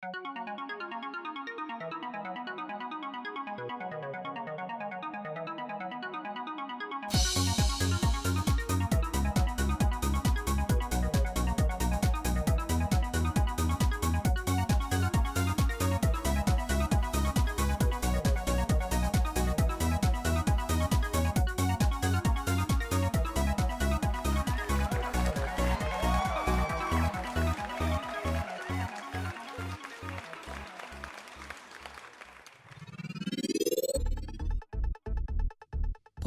Thank you.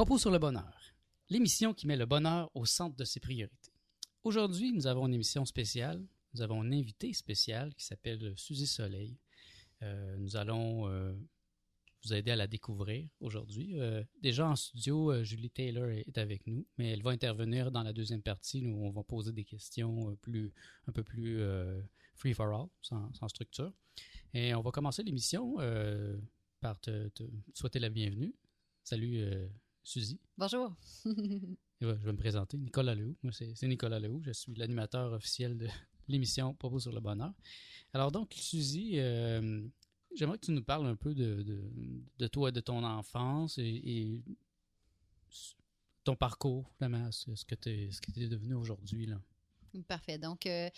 Propos sur le bonheur. L'émission qui met le bonheur au centre de ses priorités. Aujourd'hui, nous avons une émission spéciale. Nous avons un invité spécial qui s'appelle Suzy Soleil. Euh, nous allons euh, vous aider à la découvrir aujourd'hui. Euh, déjà en studio, Julie Taylor est, avec nous, mais elle va intervenir dans la deuxième partie où on va poser des questions plus, un peu plus free for all, sans, structure. Et on va commencer l'émission par te, te souhaiter la bienvenue. Salut euh, Suzy. Bonjour. Et je vais me présenter. Nicolas Lehoux. Moi, c'est Nicolas Lehoux. Je suis l'animateur officiel de l'émission Propos sur le bonheur. Alors donc, Suzy, euh, j'aimerais que tu nous parles un peu de, de, de toi, de ton enfance et, et ton parcours, finalement, ce ce que tu es, ce que tu es devenu aujourd'hui. là. Parfait. Donc, euh,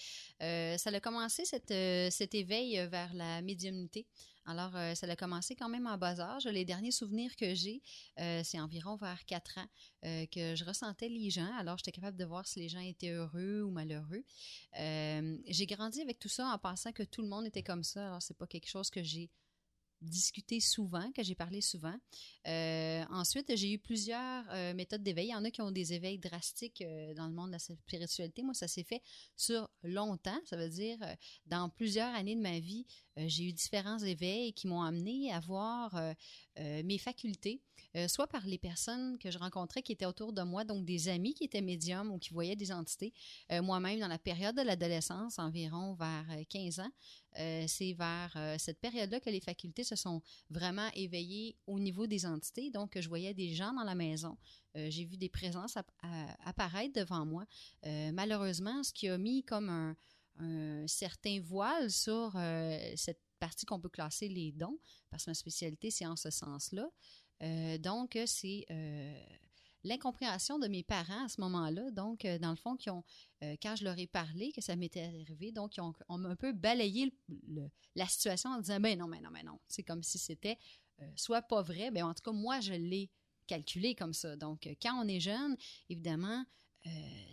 euh, ça a commencé cette, euh, cet éveil vers la médiumnité. Alors, ça a commencé quand même en bas âge. Les derniers souvenirs que j'ai, c'est environ vers quatre ans que je ressentais les gens. Alors, j'étais capable de voir si les gens étaient heureux ou malheureux. J'ai grandi avec tout ça en pensant que tout le monde était comme ça. Alors, c'est pas quelque chose que j'ai discuté souvent, que j'ai parlé souvent. Euh, ensuite, j'ai eu plusieurs euh, méthodes d'éveil. Il y en a qui ont des éveils drastiques euh, dans le monde de la spiritualité. Moi, ça s'est fait sur longtemps. Ça veut dire, dans plusieurs années de ma vie, j'ai eu différents éveils qui m'ont amené à voir euh, euh, mes facultés, euh, soit par les personnes que je rencontrais qui étaient autour de moi, donc des amis qui étaient médiums ou qui voyaient des entités. Euh, Moi-même, dans la période de l'adolescence, environ vers euh, 15 ans, euh, c'est vers euh, cette période-là que les facultés se sont vraiment éveillées au niveau des entités. Donc, je voyais des gens dans la maison. Euh, J'ai vu des présences apparaître devant moi. Euh, malheureusement, ce qui a mis comme un, un certain voile sur euh, cette partie qu'on peut classer les dons, parce que ma spécialité, c'est en ce sens-là. Euh, donc, c'est euh, l'incompréhension de mes parents à ce moment-là. Donc, dans le fond, qui ont, quand je leur ai parlé que ça m'était arrivé, donc ils ont, un peu balayé le- la situation en disant, ben non, ben non, ben non. C'est comme si c'était soit pas vrai, ben en tout cas, moi, je l'ai calculé comme ça. Donc, quand on est jeune, évidemment,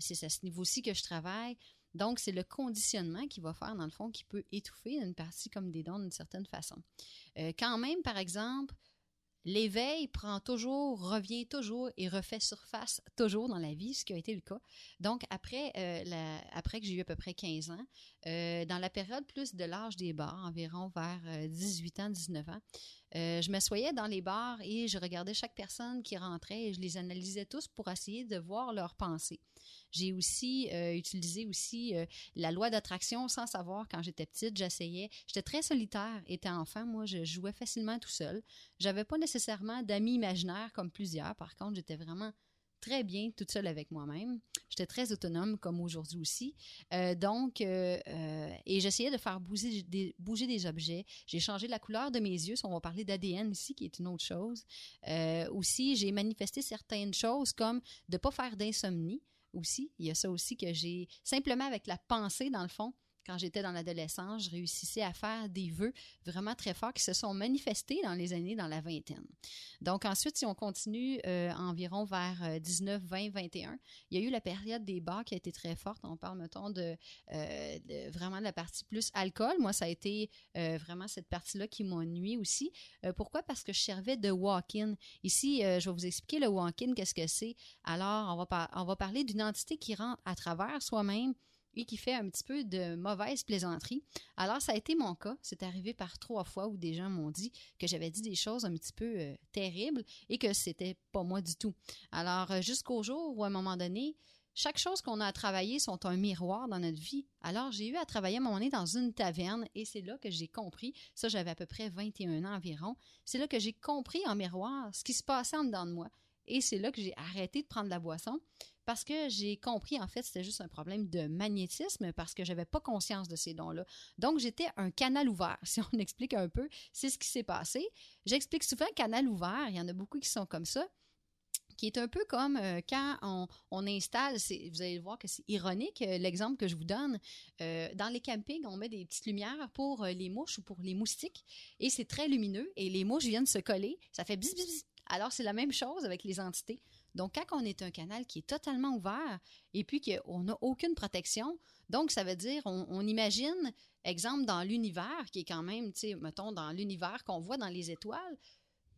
c'est à ce niveau-ci que je travaille. Donc, c'est le conditionnement qui va faire, dans le fond, qui peut étouffer une partie comme des dons d'une certaine façon. Euh, quand même, par exemple, l'éveil prend toujours, revient toujours et refait surface toujours dans la vie, ce qui a été le cas. Donc, après, euh, après que j'ai eu à peu près 15 ans, euh, dans la période plus de l'âge des bars, environ vers euh, 18 ans, 19 ans, euh, je m'assoyais dans les bars et je regardais chaque personne qui rentrait et je les analysais tous pour essayer de voir leurs pensées. J'ai aussi euh, utilisé aussi euh, la loi d'attraction sans savoir quand j'étais petite. J'essayais. J'étais très solitaire. Étant enfant, moi, je jouais facilement tout seul. J'avais pas nécessairement d'amis imaginaires comme plusieurs. Par contre, j'étais vraiment très bien toute seule avec moi-même. J'étais très autonome comme aujourd'hui aussi. Euh, donc, et j'essayais de faire bouger des, bouger des objets. J'ai changé la couleur de mes yeux. On va parler d'ADN ici, qui est une autre chose. Aussi, j'ai manifesté certaines choses comme de pas faire d'insomnie aussi. Il y a ça aussi que j'ai simplement avec la pensée dans le fond. Quand j'étais dans l'adolescence, je réussissais à faire des vœux vraiment très forts qui se sont manifestés dans les années dans la vingtaine. Donc ensuite, si on continue euh, environ vers euh, 19, 20, 21, il y a eu la période des bars qui a été très forte. On parle, mettons, de, euh, vraiment de la partie plus alcool. Moi, ça a été euh, vraiment cette partie-là qui m'a nuit aussi. Pourquoi? Parce que je servais de walk-in. Ici, je vais vous expliquer le walk-in, qu'est-ce que c'est. Alors, on va parler d'une entité qui rentre à travers soi-même et qui fait un petit peu de mauvaise plaisanterie. Alors, ça a été mon cas. C'est arrivé par trois fois où des gens m'ont dit que j'avais dit des choses un petit peu euh, terribles et que c'était pas moi du tout. Alors, euh, jusqu'au jour où, à un moment donné, chaque chose qu'on a à travailler sont un miroir dans notre vie. Alors, j'ai eu à travailler à moment donné dans une taverne et c'est là que j'ai compris, ça j'avais à peu près 21 ans environ, c'est là que j'ai compris en miroir ce qui se passait en dedans de moi. Et c'est là que j'ai arrêté de prendre la boisson parce que j'ai compris, en fait, c'était juste un problème de magnétisme parce que j'avais pas conscience de ces dons-là. Donc, j'étais un canal ouvert. Si on explique un peu, c'est ce qui s'est passé. J'explique souvent canal ouvert. Il y en a beaucoup qui sont comme ça qui est un peu comme euh, quand on, installe, vous allez voir que c'est ironique, euh, l'exemple que je vous donne, euh, dans les campings, on met des petites lumières pour les mouches ou pour les moustiques, et c'est très lumineux, et les mouches viennent se coller, ça fait bis, bis, bis. Alors, c'est la même chose avec les entités. Donc, quand on est un canal qui est totalement ouvert et puis qu'on n'a aucune protection, donc ça veut dire, on, imagine, exemple, dans l'univers, qui est quand même, tu sais, mettons, dans l'univers qu'on voit dans les étoiles,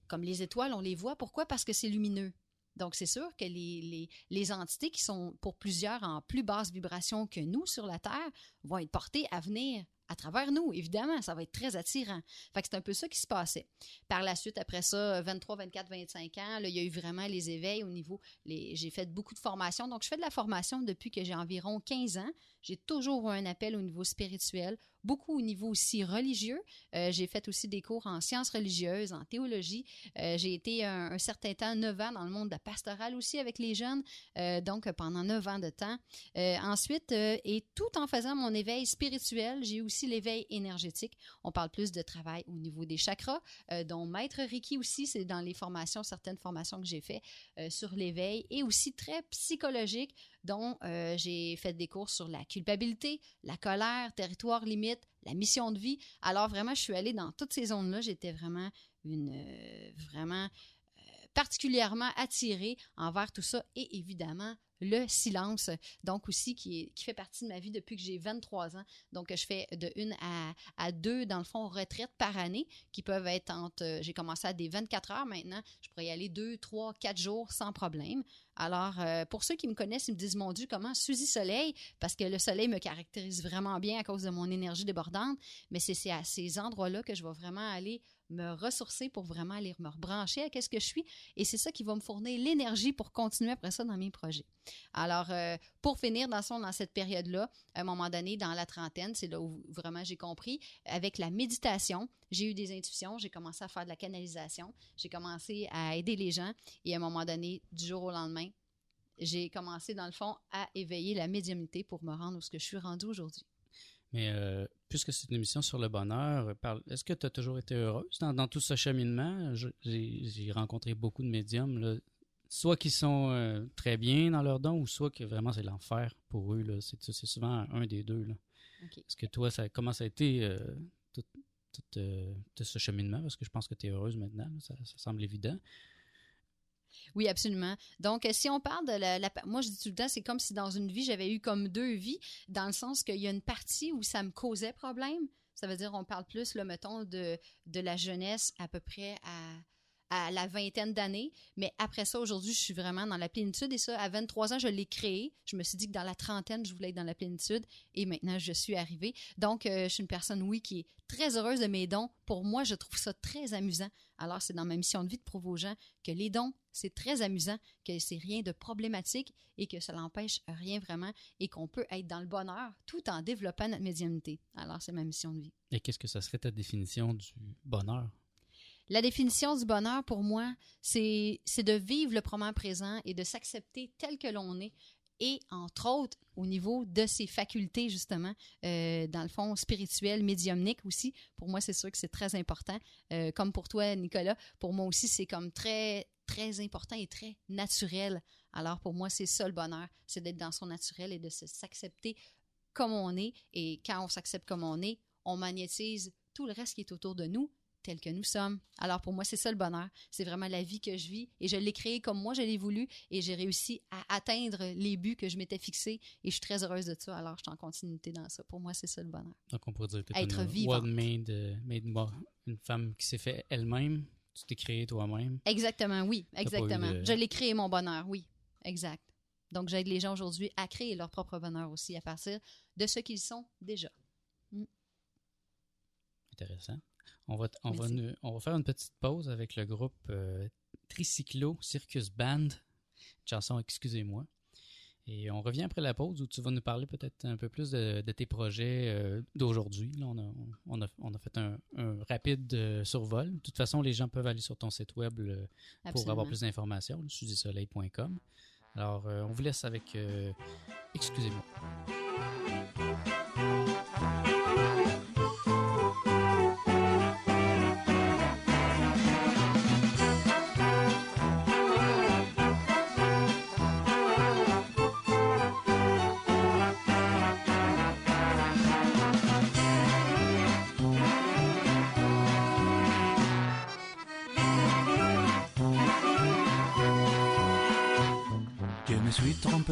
comme les étoiles, on les voit. Pourquoi? Parce que c'est lumineux. Donc, c'est sûr que les, les, entités qui sont pour plusieurs en plus basse vibration que nous sur la Terre vont être portées à venir à travers nous, évidemment, ça va être très attirant. Fait c'est un peu ça qui se passait. Par la suite, après ça, 23, 24, 25 ans, il y a eu vraiment les éveils au niveau. Les, j'ai fait beaucoup de formations. Donc, je fais de la formation depuis que j'ai environ 15 ans. J'ai toujours eu un appel au niveau spirituel, beaucoup au niveau aussi religieux. Euh, j'ai fait aussi des cours en sciences religieuses, en théologie. Euh, j'ai été un, certain temps, 9 ans, dans le monde de la pastorale aussi avec les jeunes, euh, donc pendant 9 ans de temps. ensuite, et tout en faisant mon éveil spirituel, j'ai aussi l'éveil énergétique. On parle plus de travail au niveau des chakras, dont Maître Reiki aussi, c'est dans les formations, certaines formations que j'ai fait sur l'éveil, et aussi très psychologique, dont euh, j'ai fait des cours sur la culpabilité, la colère, territoire limite, la mission de vie. Alors vraiment, je suis allée dans toutes ces zones-là. J'étais vraiment une euh, vraiment euh, particulièrement attirée envers tout ça et évidemment le silence, donc aussi qui, fait partie de ma vie depuis que j'ai 23 ans. Donc, je fais de une à, à deux, dans le fond, retraites par année qui peuvent être entre, euh, j'ai commencé à des 24 heures maintenant, je pourrais y aller deux, trois, quatre jours sans problème. Alors, euh, pour ceux qui me connaissent, ils me disent, mon Dieu, comment Suzy Soleil, parce que le soleil me caractérise vraiment bien à cause de mon énergie débordante, mais c'est à ces endroits-là que je vais vraiment aller me ressourcer pour vraiment aller me rebrancher à qu'est-ce que je suis. Et c'est ça qui va me fournir l'énergie pour continuer après ça dans mes projets. Alors, euh, pour finir, dans, son, dans cette période-là, à un moment donné, dans la trentaine, c'est là où vraiment j'ai compris, avec la méditation, j'ai eu des intuitions, j'ai commencé à faire de la canalisation, j'ai commencé à aider les gens et à un moment donné, du jour au lendemain, j'ai commencé, dans le fond, à éveiller la médiumnité pour me rendre où ce que je suis rendu aujourd'hui. Mais euh, puisque c'est une émission sur le bonheur, est-ce que tu as toujours été heureuse dans, tout ce cheminement? J'ai rencontré beaucoup de médiums, soit qui sont euh, très bien dans leurs dons, ou soit que vraiment c'est l'enfer pour eux. C'est souvent un des deux. Est-ce que toi, ça, comment ça a été euh, tout, ce cheminement? Parce que je pense que tu es heureuse maintenant, ça, semble évident. Oui, absolument. Donc, si on parle de la, moi, je dis tout le temps, c'est comme si dans une vie, j'avais eu comme deux vies, dans le sens qu'il y a une partie où ça me causait problème. Ça veut dire, on parle plus, le mettons, de, de la jeunesse à peu près à à la vingtaine d'années. Mais après ça, aujourd'hui, je suis vraiment dans la plénitude. Et ça, à 23 ans, je l'ai créé. Je me suis dit que dans la trentaine, je voulais être dans la plénitude. Et maintenant, je suis arrivée. Donc, euh, je suis une personne, oui, qui est très heureuse de mes dons. Pour moi, je trouve ça très amusant. Alors, c'est dans ma mission de vie de prouver aux gens que les dons, c'est très amusant, que c'est rien de problématique et que ça n'empêche rien vraiment et qu'on peut être dans le bonheur tout en développant notre médiumnité. Alors, c'est ma mission de vie. Et qu'est-ce que ça serait ta définition du bonheur? La définition du bonheur pour moi, c'est de vivre le moment présent et de s'accepter tel que l'on est et entre autres au niveau de ses facultés justement, euh, dans le fond spirituel, médiumnique aussi. Pour moi, c'est sûr que c'est très important. Euh, comme pour toi, Nicolas, pour moi aussi, c'est comme très très important et très naturel. Alors pour moi, c'est ça le bonheur, c'est d'être dans son naturel et de s'accepter comme on est. Et quand on s'accepte comme on est, on magnétise tout le reste qui est autour de nous tel que nous sommes. Alors pour moi, c'est ça le bonheur. C'est vraiment la vie que je vis et je l'ai créée comme moi je l'ai voulu et j'ai réussi à atteindre les buts que je m'étais fixés et je suis très heureuse de ça. Alors je suis en continuité dans ça. Pour moi, c'est ça le bonheur. Donc on pourrait dire que Être une one-made, euh, une femme qui s'est fait elle-même. Tu t'es créée toi-même. Exactement, oui, exactement. Je l'ai créé mon bonheur, oui, exact. Donc j'aide les gens aujourd'hui à créer leur propre bonheur aussi à partir de ce qu'ils sont déjà. Mm. Intéressant. On va, on, va, on va, faire une petite pause avec le groupe euh, Tricyclo Circus Band. chanson Excusez-moi. Et on revient après la pause où tu vas nous parler peut-être un peu plus de, tes projets euh, d'aujourd'hui. On a, on, a, on a, fait un, rapide euh, survol. De toute façon, les gens peuvent aller sur ton site web pour avoir plus d'informations, suzisoleil.com. Alors, on vous laisse avec... Excusez-moi.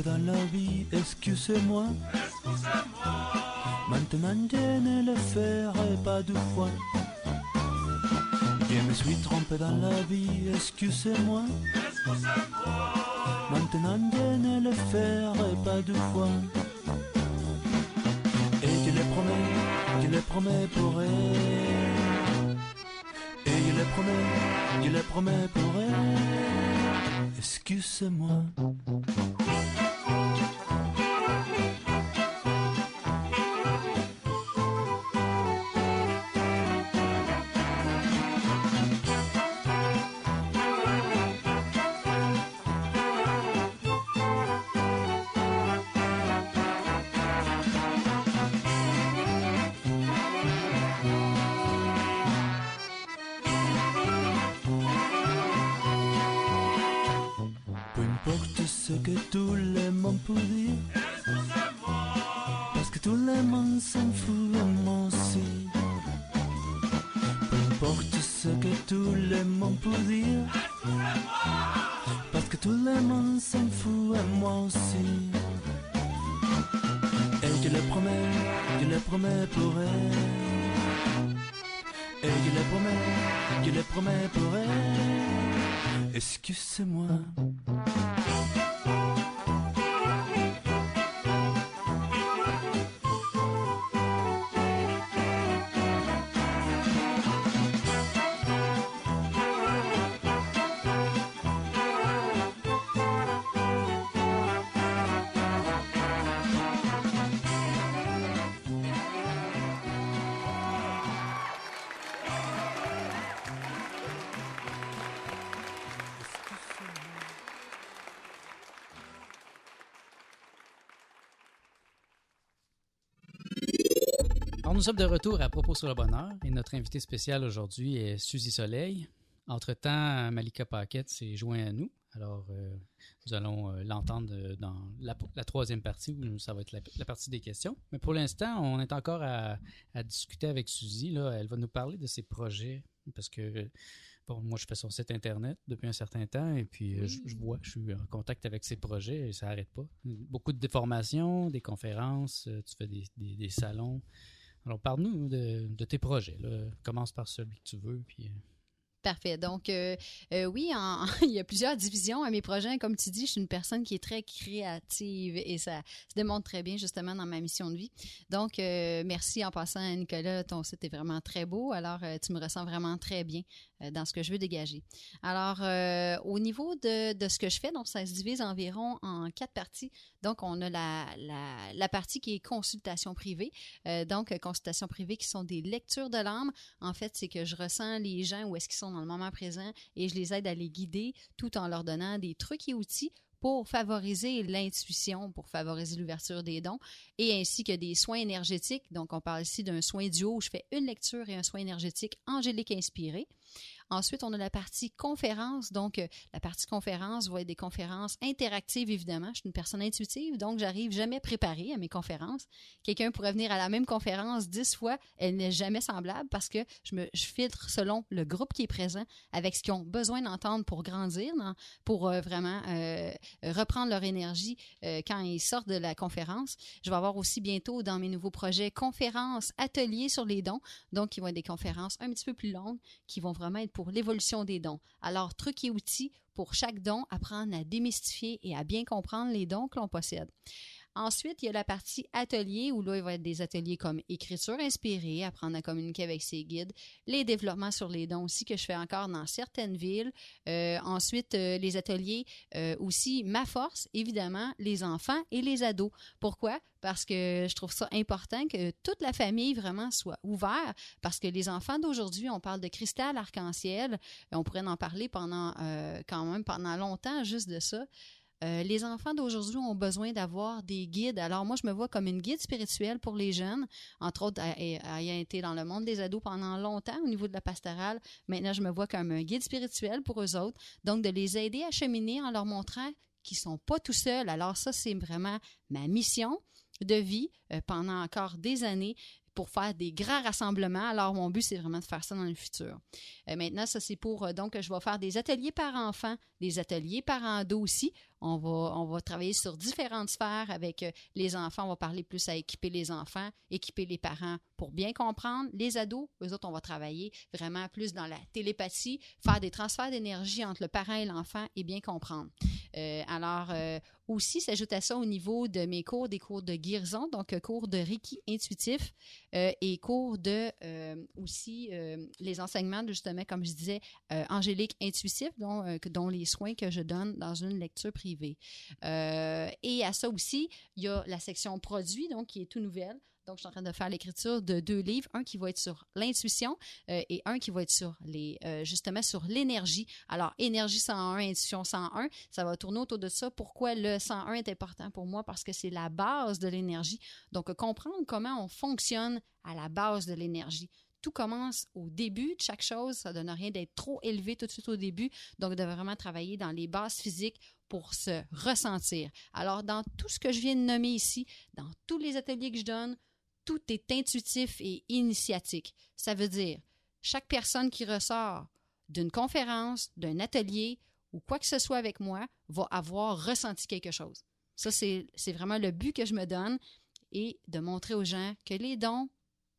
Dans la vie, excusez-moi. Maintenant je ne le ferai pas deux fois. Je me suis trompé dans la vie, excusez-moi. Maintenant je ne le ferai pas deux fois. Et je le promets, je le promets pour elle. Et je le promets, je le promets pour elle. Excusez-moi. tout le monde s'en fout, moi aussi. Peu importe ce que tout le monde peut dire. Parce que tout le monde s'en fout, à moi aussi. Et je le promets, je le promets pour elle. Et je le promets, je le promets pour elle. Excusez-moi. Nous sommes de retour à propos sur le bonheur et notre invité spécial aujourd'hui est Suzy Soleil. Entre-temps, Malika Paquette s'est joint à nous. Alors, euh, nous allons euh, l'entendre dans la, troisième partie où ça va être la, partie des questions. Mais pour l'instant, on est encore à, discuter avec Suzy. Là. Elle va nous parler de ses projets parce que Bon, moi, je fais son site Internet depuis un certain temps et puis euh, je, vois, je suis en contact avec ses projets et ça n'arrête pas. Beaucoup de déformations, des conférences, tu fais des salons. Alors, parle-nous de, tes projets. Commence par celui que tu veux. Euh. Parfait. Donc, euh, euh, oui, il y a plusieurs divisions à mes projets. Comme tu dis, je suis une personne qui est très créative et ça se démontre très bien justement dans ma mission de vie. Donc, merci en passant, Nicolas. Ton site est vraiment très beau. Alors, tu me ressens vraiment très bien dans ce que je veux dégager. Alors, euh, au niveau de, ce que je fais, donc ça se divise environ en quatre parties. Donc, on a la partie qui est consultation privée. Euh, donc, consultation privée qui sont des lectures de l'âme. En fait, c'est que je ressens les gens où est-ce qu'ils sont dans le moment présent et je les aide à les guider tout en leur donnant des trucs et outils pour favoriser l'intuition, pour favoriser l'ouverture des dons, et ainsi que des soins énergétiques. Donc, on parle ici d'un soin duo où je fais une lecture et un soin énergétique angélique inspiré. Ensuite, on a la partie conférence. Donc, euh, la partie conférence va être des conférences interactives, évidemment. Je suis une personne intuitive, donc j'arrive jamais préparée à mes conférences. Quelqu'un pourrait venir à la même conférence dix fois, elle n'est jamais semblable parce que je filtre selon le groupe qui est présent avec ce qu'ils ont besoin d'entendre pour grandir, pour euh, vraiment euh, reprendre leur énergie quand ils sortent de la conférence. Je vais avoir aussi bientôt dans mes nouveaux projets conférences, ateliers sur les dons. Donc, ils vont être des conférences un petit peu plus longues qui vont vraiment être pour pour l'évolution des dons. Alors, trucs et outils pour chaque don, apprendre à démystifier et à bien comprendre les dons que l'on possède. Ensuite, il y a la partie atelier où là, il va y être des ateliers comme écriture inspirée, apprendre à communiquer avec ses guides, les développements sur les dons aussi que je fais encore dans certaines villes. Euh, ensuite, euh, les ateliers euh, aussi, ma force, évidemment, les enfants et les ados. Pourquoi? Parce que je trouve ça important que toute la famille vraiment soit ouverte, parce que les enfants d'aujourd'hui, on parle de cristal arc-en-ciel, on pourrait en parler pendant quand même pendant longtemps juste de ça. Euh, les enfants d'aujourd'hui ont besoin d'avoir des guides. Alors moi, je me vois comme une guide spirituelle pour les jeunes, entre autres ayant été dans le monde des ados pendant longtemps au niveau de la pastorale. Maintenant, je me vois comme un guide spirituel pour eux autres. Donc, de les aider à cheminer en leur montrant qu'ils sont pas tout seuls. Alors ça, c'est vraiment ma mission de vie euh, pendant encore des années pour faire des grands rassemblements. Alors, mon but, c'est vraiment de faire ça dans le futur. Euh, maintenant, ça, c'est pour, donc, je vais faire des ateliers par enfants, des ateliers par ado aussi. On va, on va travailler sur différentes sphères avec euh, les enfants. On va parler plus à équiper les enfants, équiper les parents pour bien comprendre. Les ados, eux autres, on va travailler vraiment plus dans la télépathie, faire des transferts d'énergie entre le parent et l'enfant et bien comprendre. alors, aussi, s'ajoute à ça au niveau de mes cours, des cours de guérison, donc cours de Reiki intuitif et cours de aussi les enseignements, justement, comme je disais, angélique intuitif, dont, dont les soins que je donne dans une lecture privée. Euh, et à ça aussi, il y a la section produits, donc qui est tout nouvelle. Donc, je suis en train de faire l'écriture de deux livres, un qui va être sur l'intuition euh, et un qui va être sur les, euh, justement sur l'énergie. Alors, énergie 101, intuition 101, ça va tourner autour de ça. Pourquoi le 101 est important pour moi? Parce que c'est la base de l'énergie. Donc, comprendre comment on fonctionne à la base de l'énergie tout commence au début de chaque chose. Ça donne rien d'être trop élevé tout de suite au début. Donc, de vraiment travailler dans les bases physiques pour se ressentir. Alors, dans tout ce que je viens de nommer ici, dans tous les ateliers que je donne, tout est intuitif et initiatique. Ça veut dire, chaque personne qui ressort d'une conférence, d'un atelier ou quoi que ce soit avec moi va avoir ressenti quelque chose. Ça, c'est vraiment le but que je me donne et de montrer aux gens que les dons,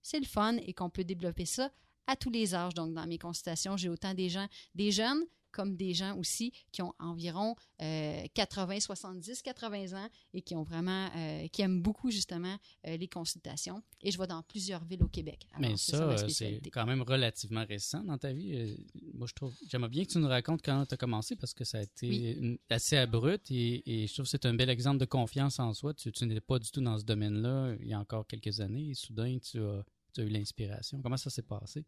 c'est le fun et qu'on peut développer ça à tous les âges. Donc, dans mes consultations, j'ai autant des gens, des jeunes comme des gens aussi qui ont environ 80, 70, 80 ans et qui ont vraiment, euh, qui aiment beaucoup justement euh, les consultations. Et je vais dans plusieurs villes au Québec. Mais ça, c'est quand même relativement récent dans ta vie. Euh, moi, je trouve, j'aimerais bien que tu nous racontes quand tu as commencé parce que ça a été assez abrupt et, je trouve que c'est un bel exemple de confiance en soi. Tu, tu n'étais pas du tout dans ce domaine-là il y a encore quelques années et soudain, tu as, tu as eu l'inspiration. Comment ça s'est passé?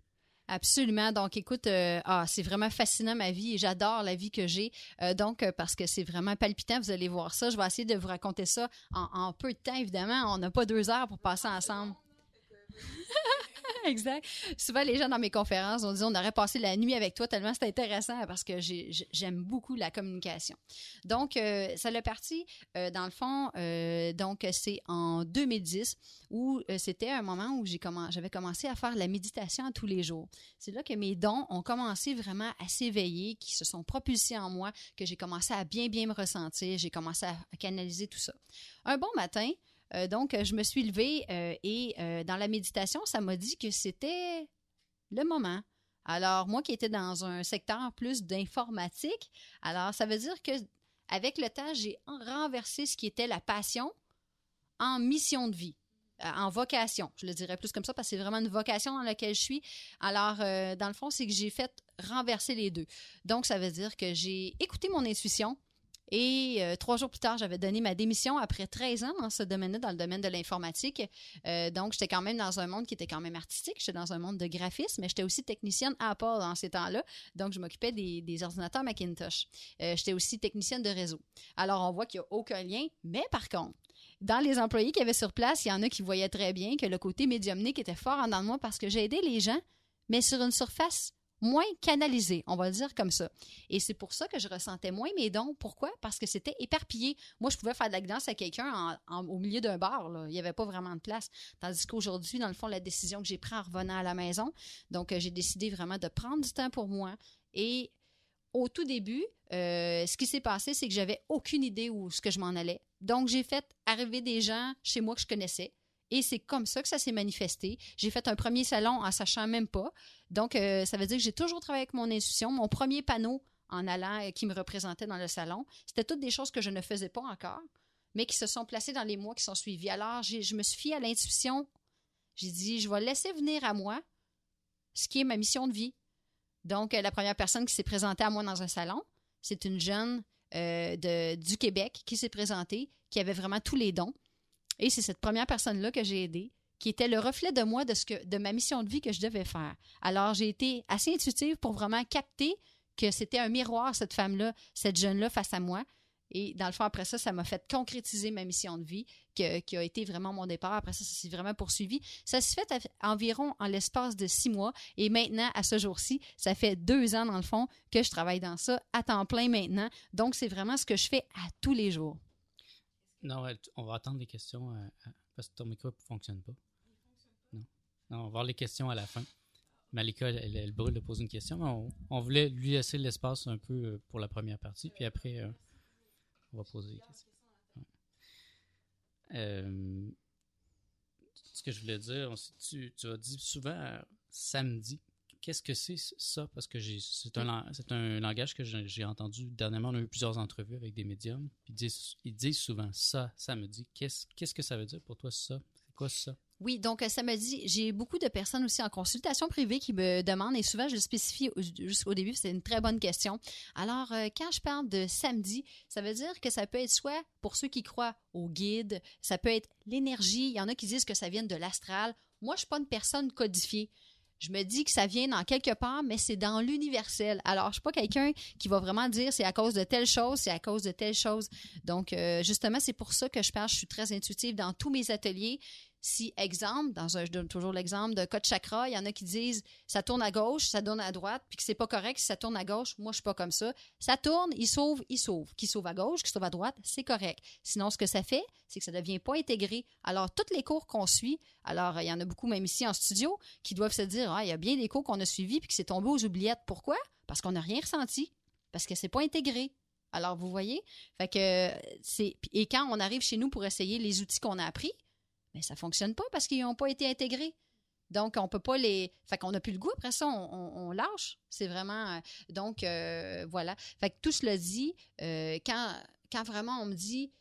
Absolument. Donc, écoute, euh, ah, c'est vraiment fascinant ma vie et j'adore la vie que j'ai. Euh, donc, euh, parce que c'est vraiment palpitant, vous allez voir ça. Je vais essayer de vous raconter ça en, en peu de temps, évidemment. On n'a pas deux heures pour passer ensemble. exact. Souvent, les gens dans mes conférences ont dit on aurait passé la nuit avec toi tellement c'est intéressant parce que j'aime beaucoup la communication. Donc, euh, ça l'a parti, euh, dans le fond, euh, donc c'est en 2010 où c'était un moment où j'avais commencé à faire la méditation tous les jours. C'est là que mes dons ont commencé vraiment à s'éveiller, qui se sont propulsés en moi, que j'ai commencé à bien, bien me ressentir, j'ai commencé à canaliser tout ça. Un bon matin, euh, donc, je me suis levée euh, et euh, dans la méditation, ça m'a dit que c'était le moment. Alors, moi qui étais dans un secteur plus d'informatique, alors ça veut dire que avec le temps, j'ai renversé ce qui était la passion en mission de vie en vocation. Je le dirais plus comme ça parce que c'est vraiment une vocation dans laquelle je suis. Alors, dans le fond, c'est que j'ai fait renverser les deux. Donc, ça veut dire que j'ai écouté mon intuition, et euh, trois jours plus tard, j'avais donné ma démission après 13 ans dans ce domaine-là, dans le domaine de l'informatique. Euh, donc, j'étais quand même dans un monde qui était quand même artistique. J'étais dans un monde de graphisme, mais j'étais aussi technicienne Apple dans ces temps-là. Donc, je m'occupais des, ordinateurs Macintosh. Euh, j'étais aussi technicienne de réseau. Alors, on voit qu'il n'y a aucun lien, mais par contre, dans les employés qui avaient sur place, il y en a qui voyaient très bien que le côté médiumnique était fort en dans moi parce que j'ai aidé les gens, mais sur une surface moins canalisé, on va le dire comme ça. Et c'est pour ça que je ressentais moins mes dons. Pourquoi? Parce que c'était éparpillé. Moi, je pouvais faire de la guidance à quelqu'un au milieu d'un bar. Il n'y avait pas vraiment de place. Tandis qu'aujourd'hui, dans le fond, la décision que j'ai prise en revenant à la maison, donc euh, j'ai décidé vraiment de prendre du temps pour moi. Et au tout début, euh, ce qui s'est passé, c'est que j'avais aucune idée où ce que je m'en allais. Donc, j'ai fait arriver des gens chez moi que je connaissais et c'est comme ça que ça s'est manifesté. J'ai fait un premier salon en sachant même pas. Donc, euh, ça veut dire que j'ai toujours travaillé avec mon intuition. Mon premier panneau en allant euh, qui me représentait dans le salon, c'était toutes des choses que je ne faisais pas encore. mais qui se sont placés dans les mois qui sont suivis. Alors, je me suis fiée à l'intuition. J'ai dit, je vais laisser venir à moi ce qui est ma mission de vie. Donc, euh, la première personne qui s'est présentée à moi dans un salon, c'est une jeune de, du Québec qui s'est présentée, qui avait vraiment tous les dons. Et c'est cette première personne-là que j'ai aidée, qui était le reflet de moi, de, ce de ma mission de vie que je devais faire. Alors, j'ai été assez intuitive pour vraiment capter que c'était un miroir, cette femme-là, cette jeune-là face à moi. Et dans le fond, après ça, ça m'a fait concrétiser ma mission de vie, qui a été vraiment mon départ. Après ça, ça s'est vraiment poursuivi. Ça s'est fait environ en l'espace de six mois. Et maintenant, à ce jour-ci, ça fait deux ans, dans le fond, que je travaille dans ça à temps plein maintenant. Donc, c'est vraiment ce que je fais à tous les jours. Non, on va attendre les questions euh, à- parce que ton micro ne fonctionne pas. Non. Non, on va voir les questions à la fin. Malika, elle, elle, elle brûle de poser une question, mais on, on voulait lui laisser l'espace un peu euh, pour la première partie, puis après, euh, on va poser les questions. Ouais. Euh, ce que je voulais dire, tu, tu as dit souvent samedi. Qu'est-ce que c'est ça? Parce que c'est un, un langage que j'ai entendu dernièrement. On a eu plusieurs entrevues avec des médiums. Ils, disent, souvent ça, samedi. Qu'est-ce qu'est-ce que ça veut dire pour toi, ça? C'est quoi ça? Oui, donc euh, samedi, j'ai beaucoup de personnes aussi en consultation privée qui me demandent, et souvent je le spécifie au- jusqu'au début, c'est une très bonne question. Alors, euh, quand je parle de samedi, ça veut dire que ça peut être soit pour ceux qui croient au guide, ça peut être l'énergie, il y en a qui disent que ça vient de l'astral. Moi, je suis pas une personne codifiée. Je me dis que ça vient dans quelque part, mais c'est dans l'universel. Alors, je suis pas quelqu'un qui va vraiment dire c'est à cause de telle chose, c'est à cause de telle chose. Donc, euh, justement, c'est pour ça que je parle. Je suis très intuitive dans tous mes ateliers. Si, exemple, dans un, je donne toujours l'exemple de cas de chakra, il y en a qui disent ça tourne à gauche, ça tourne à droite, puis que c'est pas correct si ça tourne à gauche. Moi, je suis pas comme ça. Ça tourne, il sauve, il sauve. Qui sauve à gauche, qui sauve à droite, c'est correct. Sinon, ce que ça fait, c'est que ça devient pas intégré. Alors, tous les cours qu'on suit, alors, il y en a beaucoup, même ici en studio, qui doivent se dire ah, il y a bien des cours qu'on a suivis, puis que c'est tombé aux oubliettes. Pourquoi? Parce qu'on n'a rien ressenti. Parce que c'est pas intégré. Alors, vous voyez? Fait que c'est. Et quand on arrive chez nous pour essayer les outils qu'on a appris, mais ça fonctionne pas parce qu'ils n'ont pas été intégrés. Donc, on peut pas les. Fait qu'on n'a plus le goût. Après ça, on, lâche. C'est vraiment. euh, Donc, euh, voilà. Fait que tout cela dit, euh, quand, quand vraiment on me dit.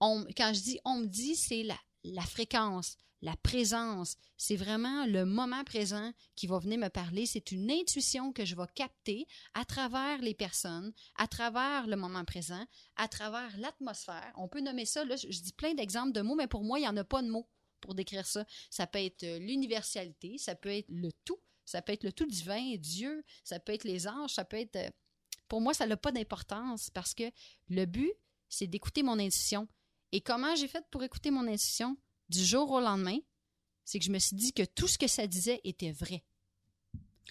On, quand je dis on me dit, c'est la fréquence, la présence. C'est vraiment le moment présent qui va venir me parler. C'est une intuition que je vais capter à travers les personnes, à travers le moment présent, à travers l'atmosphère. On peut nommer ça, je dis plein d'exemples de mots, mais pour moi, il n'y en a pas de mots pour décrire ça. Ça peut être euh, l'universalité, ça peut être le tout, ça peut être le tout divin, Dieu, ça peut être les anges, ça peut être... euh, Pour moi, ça n'a pas d'importance parce que le but, c'est d'écouter mon intuition. Et comment j'ai fait pour écouter mon intuition? Du jour au lendemain? C'est que je me suis dit que tout ce que ça disait était vrai.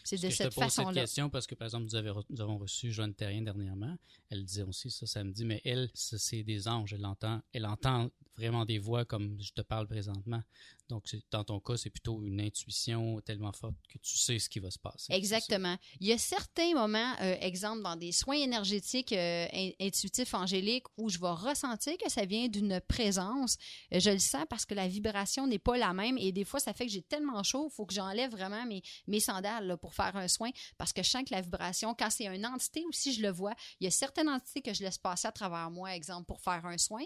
C'est de que cette je te pose cette façon-là. question parce que, par exemple, nous, avez re- nous avons reçu Joanne Terrien dernièrement. Elle disait aussi ça samedi, mais elle, c'est des anges. Elle entend, elle entend vraiment des voix comme je te parle présentement. Donc, dans ton cas, c'est plutôt une intuition tellement forte que tu sais ce qui va se passer. Exactement. Il y a certains moments, euh, exemple dans des soins énergétiques euh, in- intuitifs angéliques, où je vais ressentir que ça vient d'une présence. Euh, je le sens parce que la vibration n'est pas la même et des fois, ça fait que j'ai tellement chaud, il faut que j'enlève vraiment mes, mes sandales pour faire un soin parce que je sens que la vibration, quand c'est une entité aussi, je le vois. Il y a certaines entités que je laisse passer à travers moi, exemple, pour faire un soin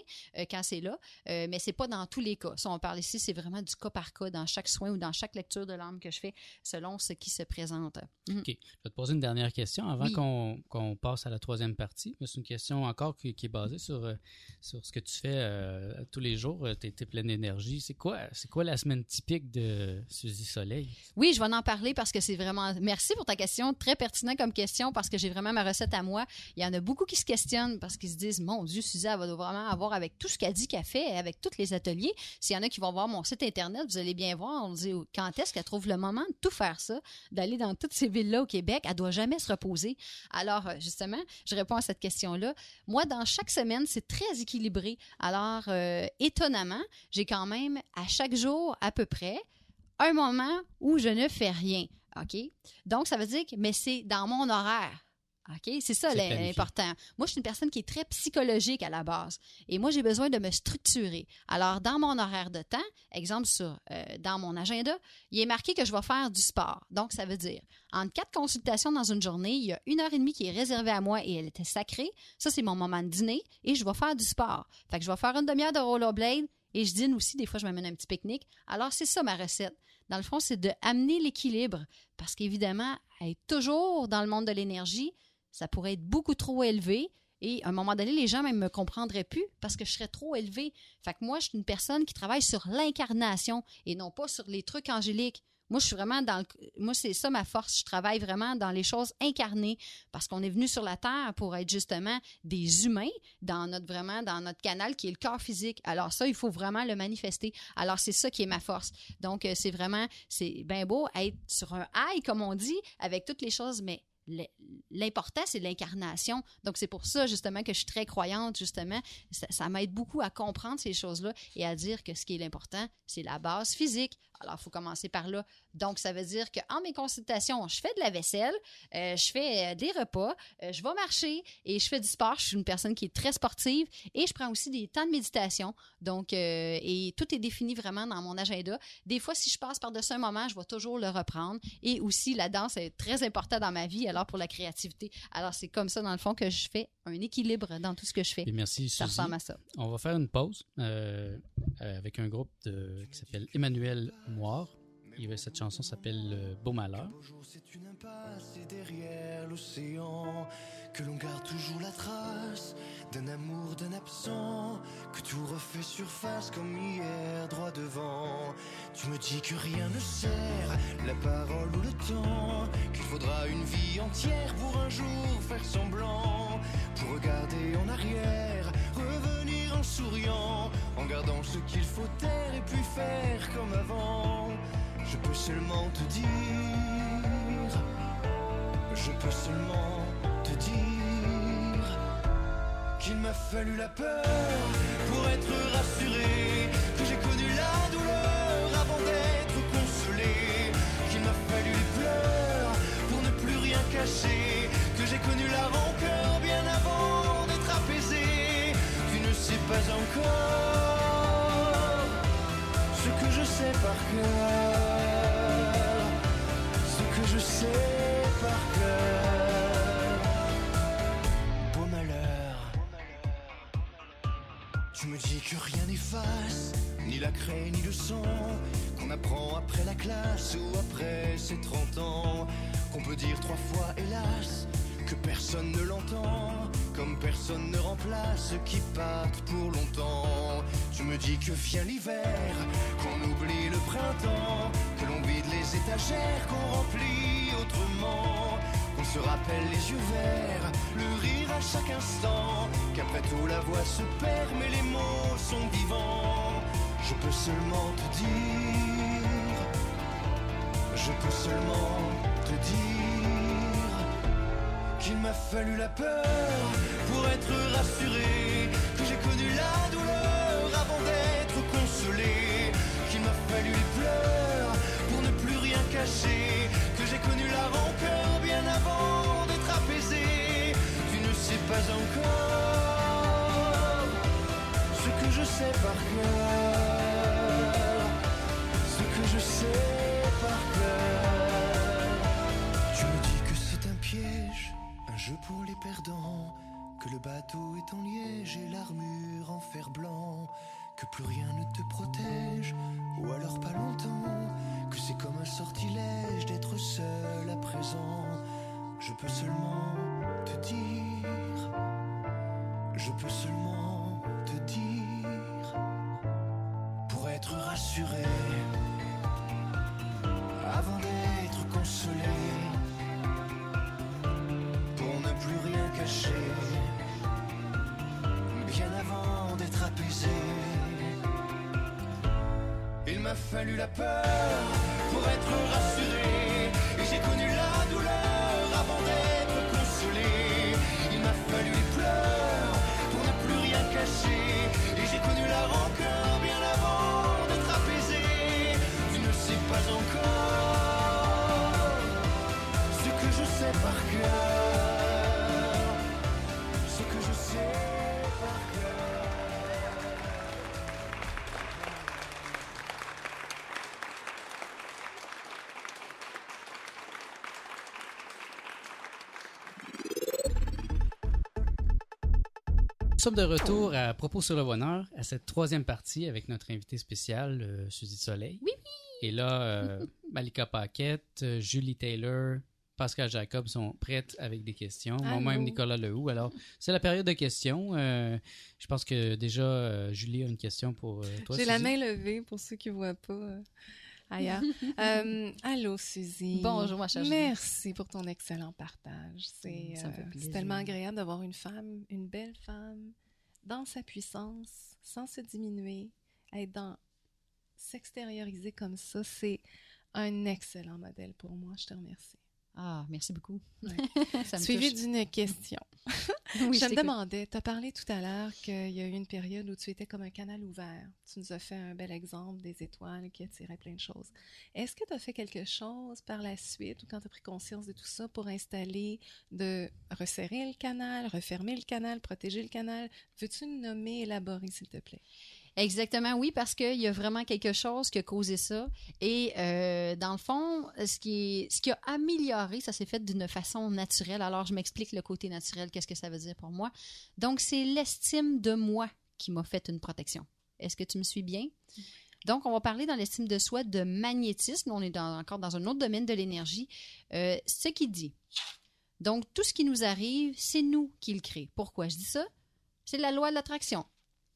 quand c'est là, mais c'est pas dans tous les cas. Si on parle ici, c'est vraiment du cas par cas dans chaque soin ou dans chaque lecture de l'âme que je fais selon ce qui se présente. Mhm. OK. Je vais te poser une dernière question avant Oui. qu'on qu'on passe à la troisième partie. C'est une question encore qui, qui est basée sur, euh, sur ce que tu fais euh, tous les jours. Tu es, pleine d'énergie. C'est quoi, c'est quoi la semaine typique de Suzy Soleil? Oui, je vais en parler parce que c'est vraiment. Merci pour ta question, très pertinent comme question parce que j'ai vraiment ma recette à moi. Il y en a beaucoup qui se questionnent parce qu'ils se disent Mon Dieu, Suzy, elle va vraiment avoir avec tout ce qu'elle dit qu'elle fait, avec tous les ateliers. S'il y en a qui vont voir mon site internet, vous allez bien voir. On dit quand est-ce qu'elle trouve le moment de tout faire ça, d'aller dans toutes ces villes-là au Québec? Elle doit jamais se reposer. Alors, euh, justement, je réponds à cette question-là. Moi, dans chaque semaine, c'est très équilibré. Alors, euh, étonnamment, j'ai quand même à chaque jour à peu près un moment où je ne fais rien. OK? Donc, ça veut dire que, mais c'est dans mon horaire. OK? C'est ça l'important. Moi, je suis une personne qui est très psychologique à la base. Et moi, j'ai besoin de me structurer. Alors, dans mon horaire de temps, exemple sur, euh, dans mon agenda, il est marqué que je vais faire du sport. Donc, ça veut dire, entre quatre consultations dans une journée, il y a une heure et demie qui est réservée à moi et elle était sacrée. Ça, c'est mon moment de dîner et je vais faire du sport. Fait que je vais faire une demi-heure de rollerblade et je dîne aussi. Des fois, je m'amène un petit pique-nique. Alors, c'est ça ma recette. Dans le fond, c'est de amener l'équilibre parce qu'évidemment, être toujours dans le monde de l'énergie, ça pourrait être beaucoup trop élevé. Et à un moment donné, les gens même me comprendraient plus parce que je serais trop élevée. Fait que moi, je suis une personne qui travaille sur l'incarnation et non pas sur les trucs angéliques. Moi, je suis vraiment dans le... Moi, c'est ça ma force. Je travaille vraiment dans les choses incarnées parce qu'on est venu sur la Terre pour être justement des humains dans notre vraiment dans notre canal qui est le corps physique. Alors ça, il faut vraiment le manifester. Alors c'est ça qui est ma force. Donc euh, c'est vraiment c'est bien beau être sur un high comme on dit avec toutes les choses, mais l'important c'est l'incarnation. Donc c'est pour ça justement que je suis très croyante justement. Ça, m'aide beaucoup à comprendre ces choses-là et à dire que ce qui est l'important c'est la base physique. Alors, il faut commencer par là. Donc, ça veut dire qu'en mes consultations, je fais de la vaisselle, euh, je fais euh, des repas, euh, je vais marcher et je fais du sport. Je suis une personne qui est très sportive et je prends aussi des temps de méditation. Donc, et tout est défini vraiment dans mon agenda. Des fois, si je passe par-dessus un moment, je vais toujours le reprendre. Et aussi, la danse est très importante dans ma vie, alors pour la créativité. Alors, c'est comme ça, dans le fond, que je fais un équilibre dans tout ce que je fais. Et merci, Ça Suzy. ressemble à ça. On va faire une pause euh, euh, avec un groupe de- qui s'appelle Emmanuel Moire. Et cette chanson s'appelle euh, Beau Malheur. C'est une impasse et derrière l'océan que l'on garde toujours la trace d'un amour, d'un absent que tout refait surface comme hier droit devant. Tu me dis que rien ne sert, la parole ou le temps, qu'il faudra une vie entière pour un jour faire semblant, pour regarder en arrière, revenir en souriant, en gardant ce qu'il faut taire et puis faire comme avant. Je peux seulement te dire, je peux seulement te dire qu'il m'a fallu la peur pour être rassuré, que j'ai connu la douleur avant d'être consolé, qu'il m'a fallu les pleurs pour ne plus rien cacher, que j'ai connu la rancœur bien avant d'être apaisé. Tu ne sais pas encore ce que je sais par cœur, par cœur. Beau malheur, tu me dis que rien n'efface, ni la craie ni le sang, qu'on apprend après la classe ou après ses 30 ans, qu'on peut dire trois fois hélas, que personne ne l'entend, comme personne ne remplace ceux qui partent pour longtemps. Tu me dis que vient l'hiver, qu'on oublie le printemps, que l'on vide les étagères, qu'on remplit autrement, qu'on se rappelle les yeux verts, le rire à chaque instant, qu'après tout la voix se perd, mais les mots sont vivants. Je peux seulement te dire, je peux seulement te dire qu'il m'a fallu la peur pour être rassuré, que j'ai connu la douleur avant d'être consolé, qu'il m'a fallu les pleurs pour ne plus rien cacher, connu la rancœur bien avant d'être apaisé. Tu ne sais pas encore ce que je sais par cœur, ce que je sais par cœur. Tu me dis que c'est un piège, un jeu pour les perdants, que le bateau est en liège et l'armure en fer blanc, que plus rien ne te protège, ou alors pas longtemps, que c'est comme un sortilège d'être seul à présent. Je peux seulement te dire, je peux seulement te dire, pour être rassuré, fallu la peur pour être rassuré, sommes de retour à Propos sur le bonheur, à cette troisième partie avec notre invité spécial, euh, Suzy Soleil. Oui, Et là, euh, Malika Paquette, euh, Julie Taylor, Pascal Jacob sont prêtes avec des questions. Moi-même, Nicolas Lehoux. Alors, c'est la période de questions. Euh, je pense que déjà, Julie a une question pour toi. J'ai la main levée pour ceux qui ne voient pas ailleurs. Euh, allô, Suzy. Bonjour, ma chère. Merci pour ton excellent partage. C'est fait euh, tellement agréable d'avoir une femme, une belle femme, dans sa puissance, sans se diminuer, être dans s'extérioriser comme ça. C'est un excellent modèle pour moi. Je te remercie. Ah, merci beaucoup. Ouais. Ça me Suivi d'une question. Oui, je me demandais, tu as parlé tout à l'heure qu'il y a eu une période où tu étais comme un canal ouvert. Tu nous as fait un bel exemple des étoiles qui attiraient plein de choses. Est-ce que tu as fait quelque chose par la suite ou quand tu as pris conscience de tout ça pour installer, de resserrer le canal, refermer le canal, protéger le canal? Veux-tu nous nommer, élaborer, s'il te plaît? Exactement, oui, parce qu'il y a vraiment quelque chose qui a causé ça. Et euh, dans le fond, ce qui, a amélioré, ça s'est fait d'une façon naturelle. Alors, je m'explique le côté naturel, qu'est-ce que ça veut dire pour moi. Donc, c'est l'estime de moi qui m'a fait une protection. Est-ce que tu me suis bien? Donc, on va parler dans l'estime de soi de magnétisme. On est encore dans un autre domaine de l'énergie. Euh, ce qui dit. Donc, tout ce qui nous arrive, c'est nous qui le créons. Pourquoi je dis ça? C'est la loi de l'attraction.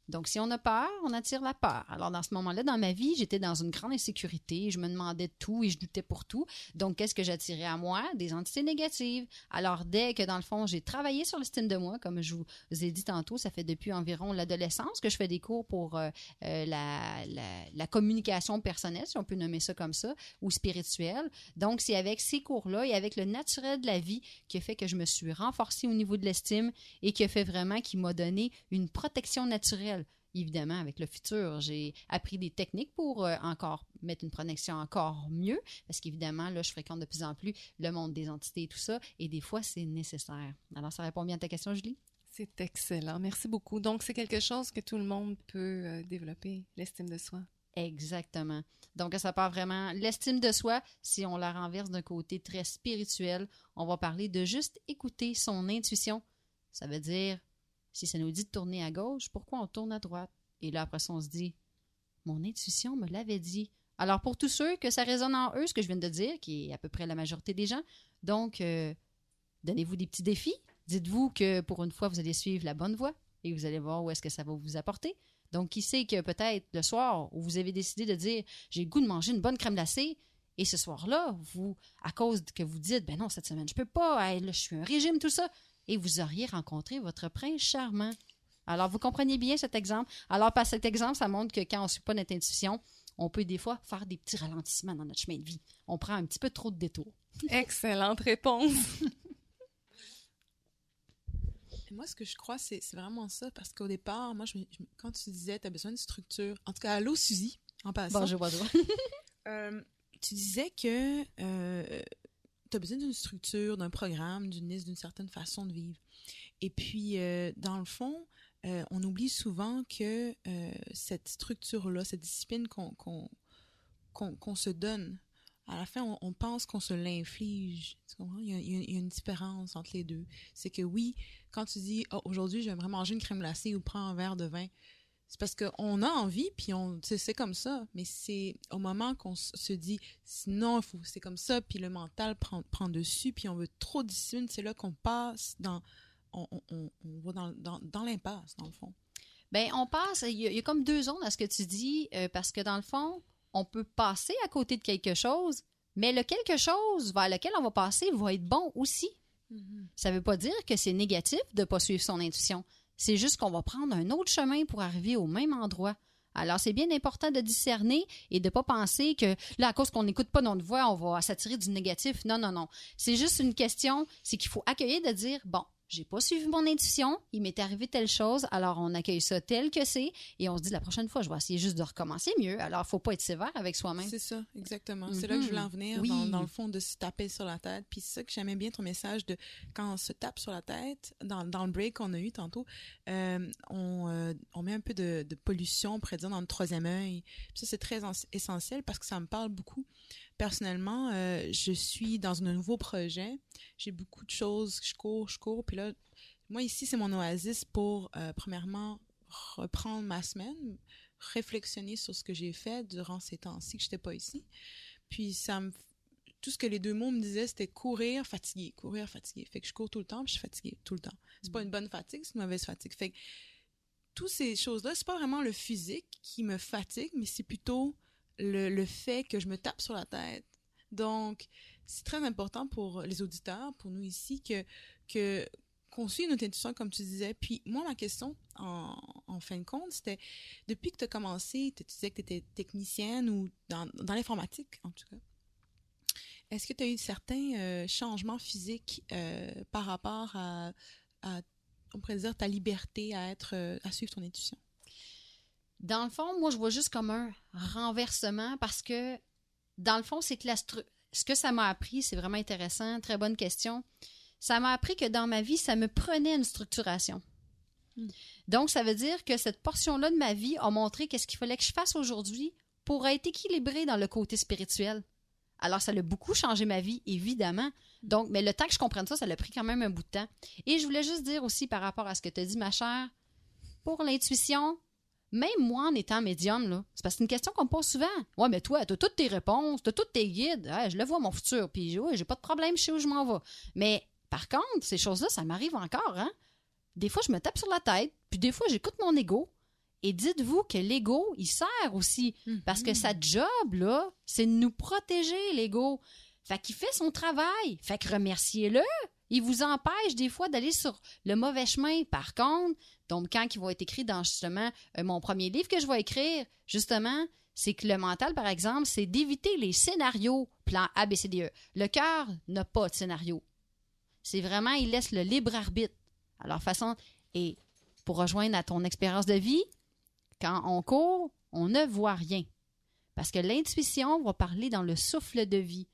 Donc, si on a peur, on attire la peur. Alors, dans ce moment-là, dans ma vie, j'étais dans une grande insécurité. Je me demandais tout et je doutais pour tout. Donc, qu'est-ce que j'attirais à moi? Des entités négatives. Alors, dès que, dans le fond, j'ai travaillé sur l'estime de moi, comme je vous ai dit tantôt, ça fait depuis environ l'adolescence que je fais des cours pour euh, euh, la, la- la communication personnelle, si on peut nommer ça comme ça, ou spirituelle. Donc, c'est avec ces cours-là et avec le naturel de la vie qui a fait que je me suis renforcée au niveau de l'estime et qui a fait vraiment, qui m'a donné une protection naturelle. Évidemment, avec le futur, j'ai appris des techniques pour euh, encore mettre une protection encore mieux, parce qu'évidemment, là, je fréquente de plus en plus le monde des entités et tout ça, et des fois, c'est nécessaire. Alors, ça répond bien à ta question, Julie? C'est excellent. Merci beaucoup. Donc, c'est quelque chose que tout le monde peut euh, développer, l'estime de soi. Exactement. Donc, ça part vraiment. L'estime de soi, si on la renverse d'un côté très spirituel, on va parler de juste écouter son intuition. Ça veut dire, si ça nous dit de tourner à gauche, pourquoi on tourne à droite? Et là, après ça, on se dit, mon intuition me l'avait dit. Alors, pour tous ceux que ça résonne en eux, ce que je viens de dire, qui est à peu près la majorité des gens, donc, euh, donnez-vous des petits défis. Dites-vous que pour une fois, vous allez suivre la bonne voie et vous allez voir où est-ce que ça va vous apporter. Donc, qui sait que peut-être le soir où vous avez décidé de dire j'ai le goût de manger une bonne crème glacée, et ce soir-là, vous, à cause que vous dites ben non, cette semaine, je peux pas, je suis un régime, tout ça, et vous auriez rencontré votre prince charmant. Alors, vous comprenez bien cet exemple. Alors, par cet exemple, ça montre que quand on ne suit pas notre intuition, on peut des fois faire des petits ralentissements dans notre chemin de vie. On prend un petit peu trop de détours. Excellente réponse. Et Moi, ce que je crois, c'est c'est vraiment ça, parce qu'au départ, moi, je, je quand tu disais, tu as besoin de structure, en tout cas, allô, Suzy, en passant, Bonjour, bonjour. euh, tu disais que tu as besoin d'une structure, d'un programme, d'une liste, d'une certaine façon de vivre. Et puis, euh, dans le fond, euh, on oublie souvent que euh, cette structure-là, cette discipline qu'on se donne, à la fin, on, pense qu'on se l'inflige. Tu comprends? Il y a une différence entre les deux. C'est que oui, quand tu dis oh, aujourd'hui, j'aimerais manger une crème glacée ou prendre un verre de vin, c'est parce qu'on a envie, puis on, c'est comme ça. Mais c'est au moment qu'on se dit non, il faut- c'est comme ça, puis le mental prend, prend dessus, puis on veut trop de discipline, c'est là qu'on passe dans. On, on, on- on va dans, dans, dans l'impasse, dans le fond. Ben, on passe, il y, a, il y a comme deux zones à ce que tu dis, euh, parce que dans le fond, on peut passer à côté de quelque chose, mais le quelque chose vers lequel on va passer va être bon aussi. Ça veut pas dire que c'est négatif de pas suivre son intuition. C'est juste qu'on va prendre un autre chemin pour arriver au même endroit. Alors, c'est bien important de discerner et de pas penser que là, à cause qu'on n'écoute pas notre voix, on va s'attirer du négatif. Non, non, non. C'est juste une question, c'est qu'il faut accueillir de dire, bon, j'ai pas suivi mon intuition, il m'est arrivé telle chose, alors on accueille ça tel que c'est et on se dit la prochaine fois, je vais essayer juste de recommencer mieux. Alors, faut pas être sévère avec soi-même. C'est ça, exactement. C'est là que je voulais en venir, Oui. dans, dans le fond, de se taper sur la tête. Puis c'est ça que j'aimais bien ton message de quand on se tape sur la tête, dans, dans le break qu'on a eu tantôt, euh, on, euh, on met un peu de, de pollution, on pourrait dire, dans le troisième œil. Puis ça, c'est très en- essentiel parce que ça me parle beaucoup. Personnellement, euh, je suis dans un nouveau projet. J'ai beaucoup de choses, je cours, je cours, puis là, moi, ici, c'est mon oasis pour, euh, premièrement, reprendre ma semaine, réflexionner sur ce que j'ai fait durant ces temps-ci que je n'étais pas ici. Puis, ça me tout ce que les deux mots me disaient, c'était courir, fatigué, courir, fatigué. Fait que je cours tout le temps, puis je suis fatiguée tout le temps. C'est pas une bonne fatigue, c'est une mauvaise fatigue. Fait que toutes ces choses-là, c'est pas vraiment le physique qui me fatigue, mais c'est plutôt le, le fait que je me tape sur la tête. Donc, c'est très important pour les auditeurs, pour nous ici, que, que qu'on suive notre intuition, comme tu disais. Puis moi, ma question, en, en fin de compte, c'était, depuis que tu as commencé, tu disais que tu étais technicienne ou dans, dans l'informatique, en tout cas. Est-ce que tu as eu certains euh, changements physiques euh, par rapport à, à, on pourrait dire, ta liberté à être, euh, à suivre ton intuition? Dans le fond, moi, je vois juste comme un renversement parce que, dans le fond, c'est que la ce que ça m'a appris, c'est vraiment intéressant, très bonne question. Ça m'a appris que dans ma vie, ça me prenait une structuration. Hmm. Donc, ça veut dire que cette portion-là de ma vie a montré qu'est-ce qu'il fallait que je fasse aujourd'hui pour être équilibré dans le côté spirituel. Alors, ça a beaucoup changé ma vie, évidemment. Donc, mais le temps que je comprenne ça, ça a pris quand même un bout de temps. Et je voulais juste dire aussi par rapport à ce que tu as dit, ma chère, pour l'intuition, même moi en étant médium, là, c'est parce que c'est une question qu'on me pose souvent. Ouais, mais toi, t'as toutes tes réponses, t'as tous tes guides. Ouais, je le vois, mon futur. Puis, ouais, j'ai pas de problème, je sais où je m'en vais. Mais, par contre, ces choses-là, ça m'arrive encore, hein. Des fois, je me tape sur la tête, puis des fois, j'écoute mon ego. Et dites-vous que l'ego, il sert aussi. Parce que sa job, là, c'est de nous protéger, l'ego. Fait qu'il fait son travail. Fait que remerciez-le. Il vous empêche des fois d'aller sur le mauvais chemin. Par contre, donc quand il va être écrit dans justement euh, mon premier livre que je vais écrire, justement, c'est que le mental, par exemple, c'est d'éviter les scénarios plan A, B, C, D, E. Le cœur n'a pas de scénario. C'est vraiment, il laisse le libre arbitre. Alors, façon, et pour rejoindre à ton expérience de vie, quand on court, on ne voit rien. Parce que l'intuition va parler dans le souffle de vie.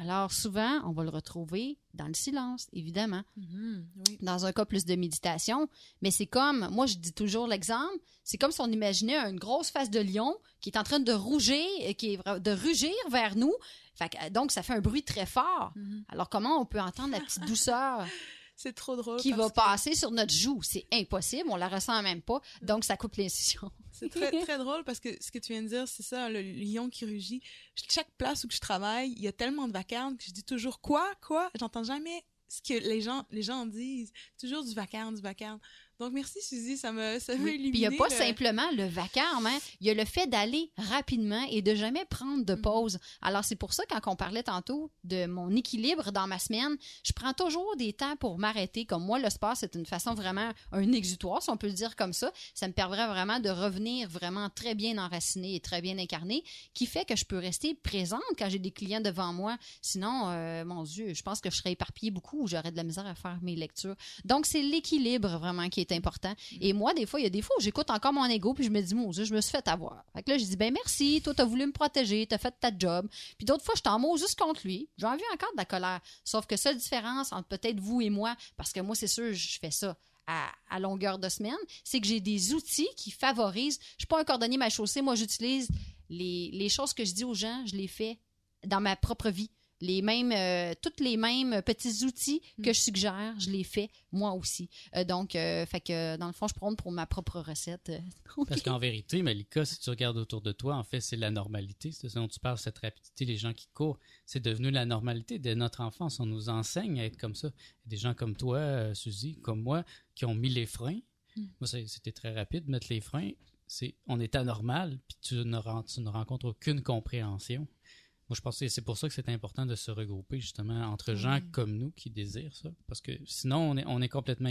Alors souvent, on va le retrouver dans le silence, évidemment. Mhm, oui. Dans un cas plus de méditation, mais c'est comme, moi je dis toujours l'exemple, c'est comme si on imaginait une grosse face de lion qui est en train de rougir, qui est de rugir vers nous. Fait que, donc ça fait un bruit très fort. Mhm. Alors comment on peut entendre la petite douceur? C'est trop drôle. qui va que passer sur notre joue C'est impossible, on la ressent même pas. Donc ça coupe l'incision. C'est très, très drôle parce que ce que tu viens de dire, c'est ça, le lion qui rugit. Chaque place où je travaille, il y a tellement de vacarme que je dis toujours quoi, quoi? J'entends jamais ce que les gens, les gens disent. Toujours du vacarme, du vacarme. Donc, merci, Suzy, ça me, ça Oui. illuminé. Puis il n'y a pas le- simplement le vacarme, hein. il y a le fait d'aller rapidement et de jamais prendre de Mhm. pause. Alors c'est pour ça, quand on parlait tantôt de mon équilibre dans ma semaine, je prends toujours des temps pour m'arrêter. Comme moi, le sport, c'est une façon vraiment, un exutoire, si on peut le dire comme ça. Ça me permet vraiment de revenir vraiment très bien enraciné et très bien incarné, qui fait que je peux rester présente quand j'ai des clients devant moi. Sinon, euh, mon Dieu, je pense que je serais éparpillée beaucoup ou j'aurais de la misère à faire mes lectures. Donc, c'est l'équilibre vraiment qui est important. Et moi, des fois, il y a des fois où j'écoute encore mon ego puis je me dis, mon Dieu, je me suis fait avoir. Fait que là, je dis, ben merci, toi, t'as voulu me protéger, t'as fait ta job. Puis d'autres fois, je t'en mots juste contre lui. J'ai envie encore de la colère. Sauf que seule différence entre peut-être vous et moi, parce que moi, c'est sûr, je fais ça. À, à longueur de semaine, c'est que j'ai des outils qui favorisent. Je suis pas un cordonnier mal chaussé. Moi, j'utilise les, les choses que je dis aux gens, je les fais dans ma propre vie. Les mêmes, euh, toutes les mêmes petits outils que je suggère, je les fais moi aussi. Euh, donc, euh, fait que dans le fond, je prends pour ma propre recette. Parce qu'en vérité, Malika, si tu regardes autour de toi, en fait, c'est la normalité. C'est ce dont tu parles, cette rapidité, les gens qui courent. C'est devenu la normalité dès notre enfance. On nous enseigne à être comme ça. Des gens comme toi, euh, Suzy, comme moi, qui ont mis les freins. Mm. Moi, c'était très rapide, mettre les freins. C'est, on est anormal, puis tu ne, ren- tu ne rencontres aucune compréhension. Moi, je pense que c'est pour ça que c'est important de se regrouper, justement, entre gens comme nous qui désirent ça. Parce que sinon, on est, on est complètement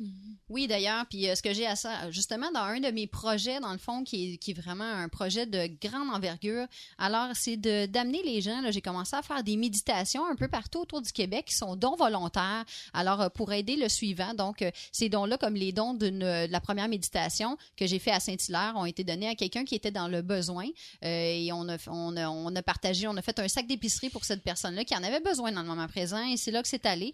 isolés. Oui, d'ailleurs, puis euh, ce que j'ai à ça, justement, dans un de mes projets, dans le fond, qui est, qui est vraiment un projet de grande envergure, alors c'est d'amener les gens, j'ai commencé à faire des méditations un peu partout autour du Québec qui sont dons volontaires, alors euh, pour aider le suivant. Donc, euh, ces dons-là, comme les dons de la première méditation que j'ai fait à Saint-Hilaire, ont été donnés à quelqu'un qui était dans le besoin et on a, on, a, on a partagé, on a fait un sac d'épicerie pour cette personne-là qui en avait besoin dans le moment présent et c'est là que c'est allé.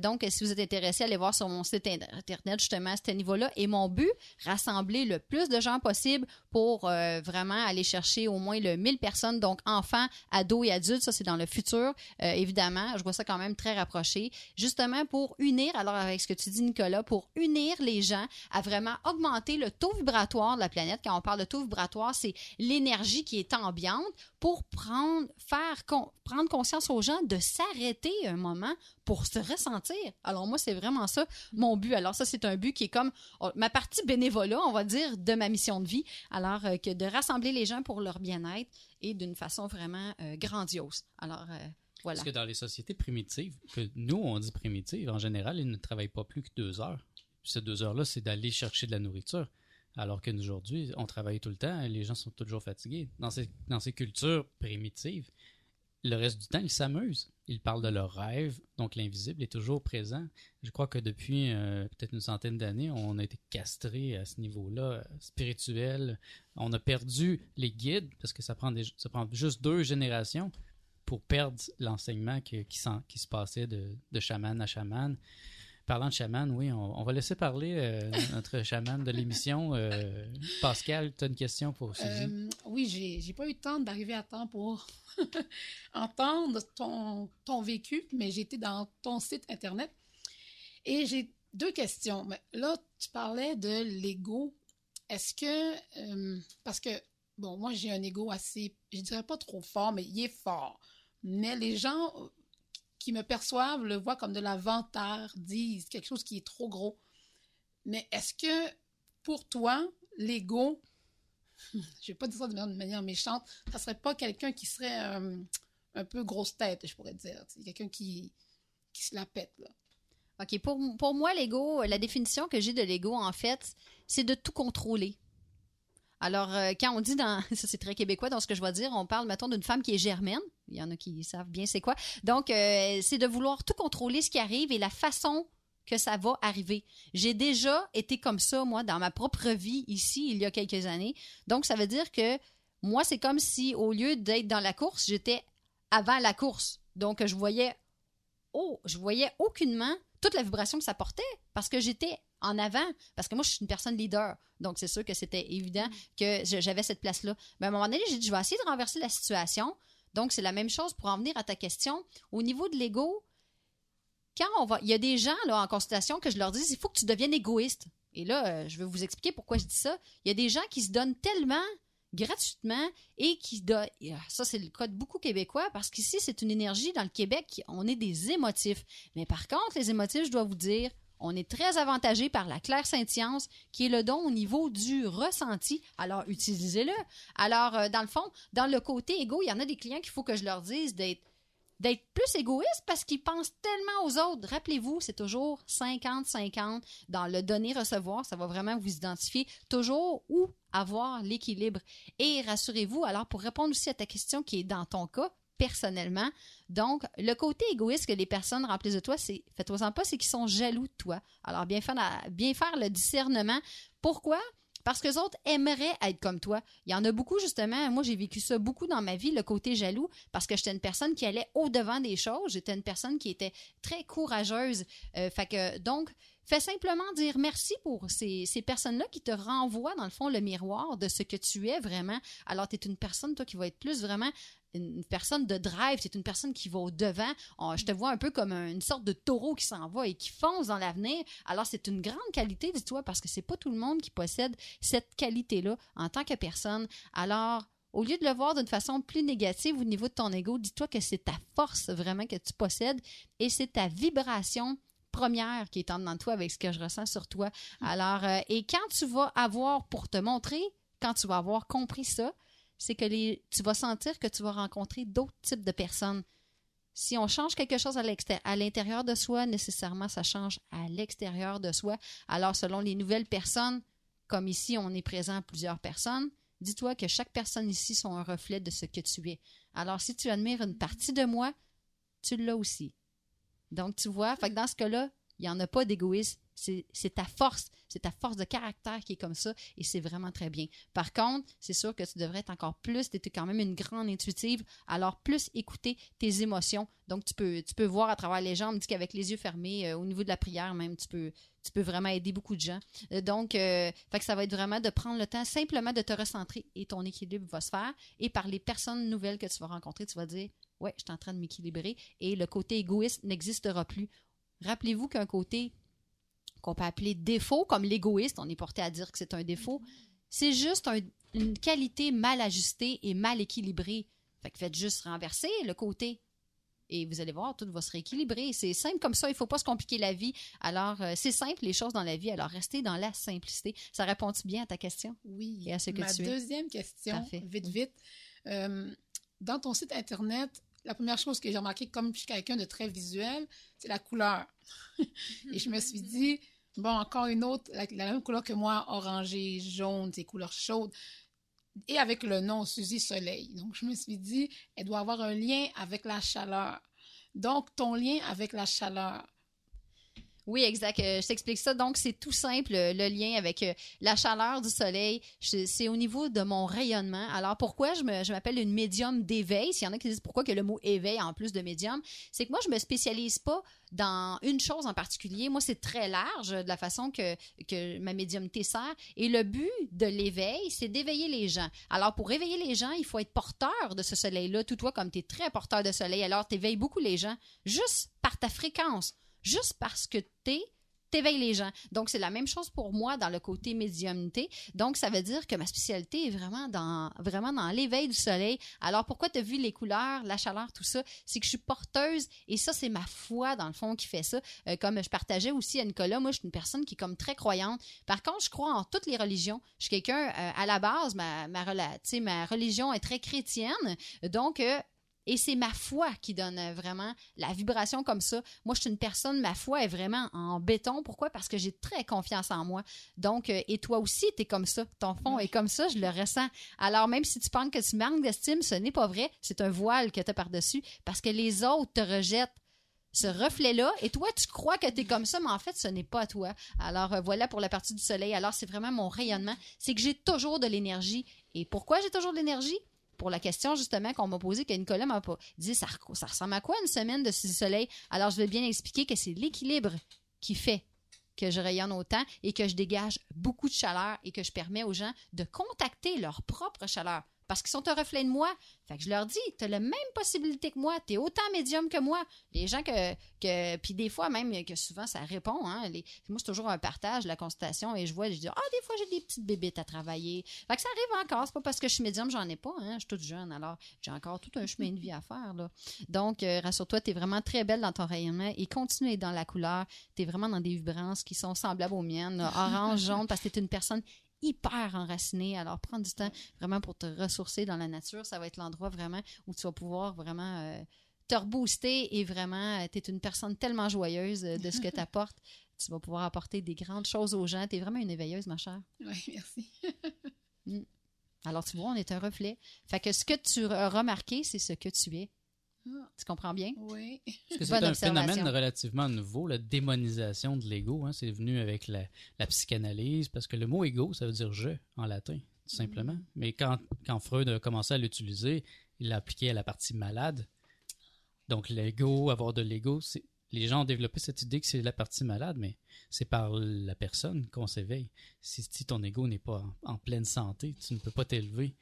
Donc, si vous êtes intéressé, allez voir sur mon site, Internet, justement, à ce niveau-là. Et mon but, rassembler le plus de gens possible pour euh, vraiment aller chercher au moins le 1000 personnes, donc enfants, ados et adultes. Ça, c'est dans le futur, euh, évidemment. Je vois ça quand même très rapproché. Justement, pour unir, alors avec ce que tu dis, Nicolas, pour unir les gens à vraiment augmenter le taux vibratoire de la planète. Quand on parle de taux vibratoire, c'est l'énergie qui est ambiante pour prendre, faire, prendre conscience aux gens de s'arrêter un moment pour se ressentir. Alors moi, c'est vraiment ça mon but. Alors ça, c'est un but qui est comme oh, ma partie bénévolat, on va dire, de ma mission de vie. Alors euh, que de rassembler les gens pour leur bien-être et d'une façon vraiment euh, grandiose. Alors euh, voilà. Parce que dans les sociétés primitives, que nous on dit primitives, en général, ils ne travaillent pas plus que deux heures. Ces deux heures-là, c'est d'aller chercher de la nourriture. Alors qu'aujourd'hui, on travaille tout le temps et les gens sont toujours fatigués. Dans ces, dans ces cultures primitives, le reste du temps, ils s'amusent. Ils parlent de leurs rêves, donc l'invisible est toujours présent. Je crois que depuis euh, peut-être une centaine d'années, on a été castré à ce niveau-là, euh, spirituel. On a perdu les guides, parce que ça prend, ça prend juste deux générations pour perdre l'enseignement qui, se passait de, de chaman à chaman. Parlant de chaman, oui, on, va laisser parler euh, notre chaman de l'émission. Euh, Pascal, tu as une question pour Suzy? Euh, oui, j'ai, j'ai pas eu le temps d'arriver à temps pour entendre ton, ton vécu, mais été dans ton site Internet et j'ai deux questions. là, tu parlais de l'ego. Est-ce que, parce que, bon, moi, j'ai un ego assez, je dirais pas trop fort, mais il est fort. Mais les gens qui me perçoivent le voient comme de la vantardise, quelque chose qui est trop gros. Mais est-ce que pour toi, l'ego, je vais pas dire ça de manière méchante, ça serait pas quelqu'un qui serait euh, un peu grosse tête, je pourrais dire. Quelqu'un qui, qui se la pète, là? OK. Pour, pour moi, l'ego, la définition que j'ai de l'ego, en fait, c'est de tout contrôler. Alors, euh, quand on dit dans, ça c'est très québécois dans ce que je vais dire, on parle, mettons, d'une femme qui est germaine. Il y en a qui savent bien c'est quoi. Donc, euh, c'est de vouloir tout contrôler ce qui arrive et la façon que ça va arriver. J'ai déjà été comme ça, moi, dans ma propre vie ici, il y a quelques années. Donc, ça veut dire que moi, c'est comme si, au lieu d'être dans la course, j'étais avant la course. Donc, je voyais, oh, je voyais aucunement toute la vibration que ça portait parce que j'étais en avant, parce que moi, je suis une personne leader. Donc, c'est sûr que c'était évident que j'avais cette place-là. Mais à un moment donné, j'ai dit, je vais essayer de renverser la situation. Donc, c'est la même chose pour en venir à ta question. Au niveau de l'ego, quand on va. Il y a des gens là, en consultation que je leur dis, il faut que tu deviennes égoïste. Et là, euh, je vais vous expliquer pourquoi je dis ça. Il y a des gens qui se donnent tellement gratuitement et qui donnent. Ça, c'est le cas de beaucoup Québécois parce qu'ici, c'est une énergie. Dans le Québec, on est des émotifs. Mais par contre, les émotifs, je dois vous dire, on est très avantagé par la claire science qui est le don au niveau du ressenti. Alors, utilisez-le. Alors, euh, dans le fond, dans le côté égo, il y en a des clients qu'il faut que je leur dise d'être d'être plus égoïste parce qu'ils pensent tellement aux autres. Rappelez-vous, c'est toujours 50-50 dans le donner-recevoir. Ça va vraiment vous identifier toujours où avoir l'équilibre. Et rassurez-vous, alors pour répondre aussi à ta question qui est dans ton cas, personnellement. Donc, le côté égoïste que les personnes remplissent de toi, c'est, faites-vous-en pas, c'est qu'ils sont jaloux de toi. Alors, bien faire, le discernement. Pourquoi? Parce que les autres aimeraient être comme toi. Il y en a beaucoup, justement. Moi, j'ai vécu ça beaucoup dans ma vie, le côté jaloux, parce que j'étais une personne qui allait au-devant des choses. J'étais une personne qui était très courageuse. Euh, que, donc, fais simplement dire merci pour ces, ces personnes-là qui te renvoient, dans le fond, le miroir de ce que tu es vraiment. Alors, tu es une personne, toi, qui va être plus vraiment une personne de drive, c'est une personne qui va au devant. je te vois un peu comme une sorte de taureau qui s'en va et qui fonce dans l'avenir. Alors c'est une grande qualité, dis-toi, parce que c'est pas tout le monde qui possède cette qualité-là en tant que personne. Alors au lieu de le voir d'une façon plus négative au niveau de ton ego, dis-toi que c'est ta force vraiment que tu possèdes et c'est ta vibration première qui est en dedans de toi avec ce que je ressens sur toi. Alors, euh, et quand tu vas avoir pour te montrer, quand tu vas avoir compris ça, c'est que tu vas sentir que tu vas rencontrer d'autres types de personnes. Si on change quelque chose à l'intérieur de soi, nécessairement, ça change à l'extérieur de soi. Alors, selon les nouvelles personnes, comme ici, on est présent à plusieurs personnes, dis-toi que chaque personne ici sont un reflet de ce que tu es. Alors, si tu admires une partie de moi, tu l'as aussi. Donc, tu vois, fait dans ce cas-là, il n'y en a pas d'égoïsme, C'est ta force, c'est ta force de caractère qui est comme ça et c'est vraiment très bien. Par contre, c'est sûr que tu devrais être encore plus, tu es quand même une grande intuitive, alors plus écouter tes émotions. Donc tu peux voir à travers les me dit qu'avec les yeux fermés euh, au niveau de la prière même, tu peux vraiment aider beaucoup de gens. Euh, Donc euh, ça va être vraiment de prendre le temps simplement de te recentrer et ton équilibre va se faire et par les personnes nouvelles que tu vas rencontrer, tu vas dire ouais, je suis en train de m'équilibrer et le côté égoïste n'existera plus. Rappelez-vous qu'un côté qu'on peut appeler défaut, comme l'égoïste, on est porté à dire que c'est un défaut, c'est juste un- une qualité mal ajustée et mal équilibrée. Fait que faites juste renverser le côté. Et vous allez voir, tout va se rééquilibrer. C'est simple comme ça, il ne faut pas se compliquer la vie. Alors, euh, c'est simple les choses dans la vie, alors restez dans la simplicité. Ça répond-tu bien à ta question? Oui. Et à ce que Ma tu es? deuxième question, Parfait. vite, vite. Euh, dans ton site Internet, la première chose que j'ai remarqué, comme je suis quelqu'un de très visuel, c'est la couleur. Et je me suis dit, bon, encore une autre, la, même couleur que moi, orangé, jaune, ces couleurs chaudes. Et avec le nom Suzy Soleil. Donc, je me suis dit, elle doit avoir un lien avec la chaleur. Donc, ton lien avec la chaleur. Oui, exact. Euh, je t'explique ça. Donc, c'est tout simple, euh, le lien avec euh, la chaleur du soleil. C'est au niveau de mon rayonnement. Alors, pourquoi je me- je m'appelle une médium d'éveil? S'il y en a qui disent pourquoi que le mot éveil en plus de médium, c'est que moi, je me spécialise pas dans une chose en particulier. Moi, c'est très large de la façon que, que ma médiumnité sert. Et le but de l'éveil, c'est d'éveiller les gens. Alors, pour éveiller les gens, il faut être porteur de ce soleil-là. Tout toi, comme tu es très porteur de soleil, alors tu éveilles beaucoup les gens juste par ta fréquence juste parce que t'es t'éveilles les gens. Donc, c'est la même chose pour moi dans le côté médiumnité. Donc, ça veut dire que ma spécialité est vraiment dans, l'éveil du soleil. Alors, pourquoi tu as vu les couleurs, la chaleur, tout ça? C'est que je suis porteuse et ça, c'est ma foi, dans le fond, qui fait ça. Euh, comme je partageais aussi à Nicolas, moi, je suis une personne qui est comme très croyante. Par contre, je crois en toutes les religions. Je suis quelqu'un, euh, à la base, ma, tu ma religion est très chrétienne. Donc, euh, et c'est ma foi qui donne euh, vraiment la vibration comme ça. Moi, je suis une personne, ma foi est vraiment en béton. Pourquoi? Parce que j'ai très confiance en moi. Donc, euh, et toi aussi, tu es comme ça. Ton fond est comme ça, je le ressens. Alors, même si tu penses que tu manques d'estime, ce n'est pas vrai. C'est un voile que tu as par-dessus parce que les autres te rejettent ce reflet-là, et toi, tu crois que tu es comme ça, mais en fait, ce n'est pas toi. Alors, euh, voilà pour la partie du soleil. Alors, c'est vraiment mon rayonnement. C'est que j'ai toujours de l'énergie. Et pourquoi j'ai toujours de l'énergie? Pour la question, justement, qu'on m'a posée, que Nicolas m'a pas dit, ça, ça ressemble à quoi une semaine de soleil? Alors, je vais bien expliquer que c'est l'équilibre qui fait que je rayonne autant et que je dégage beaucoup de chaleur et que je permets aux gens de contacter leur propre chaleur. Parce qu'ils sont un reflet de moi. Fait que je leur dis, tu as la même possibilité que moi. Tu es autant médium que moi. Les gens que. que puis des fois, même que souvent, ça répond. Hein, moi, c'est toujours un partage, la consultation. Et je vois, je dis, ah, des fois, j'ai des petites bébites à travailler. Fait que ça arrive encore. C'est pas parce que je suis médium, j'en ai pas. Hein, je suis toute jeune. Alors, j'ai encore tout un chemin de vie à faire. Donc, euh, rassure-toi, tu es vraiment très belle dans ton rayonnement et continue dans la couleur. Tu es vraiment dans des vibrances qui sont semblables aux miennes. Orange, jaune, parce que tu es une personne hyper enracinée. Alors, prends du temps vraiment pour te ressourcer dans la nature. Ça va être l'endroit vraiment où tu vas pouvoir vraiment euh, te rebooster et vraiment, tu es une personne tellement joyeuse euh, de ce que tu apportes. Tu vas pouvoir apporter des grandes choses aux gens. Tu es vraiment une éveilleuse, ma chère. Oui, merci. Alors, tu vois, on est un reflet. Fait que ce que tu as remarqué, c'est ce que tu es. Ah. Tu comprends bien? Oui. Parce que c'est un phénomène relativement nouveau, la démonisation de l'ego. Hein, c'est venu avec la, la psychanalyse, parce que le mot ego, ça veut dire je en latin, tout simplement. Mais quand, quand Freud a commencé à l'utiliser, il l'a appliqué à la partie malade. Donc l'ego, avoir de l'ego, c'est les gens ont développé cette idée que c'est la partie malade, mais c'est par la personne qu'on s'éveille. Si, si ton ego n'est pas en, en pleine santé, tu ne peux pas t'élever.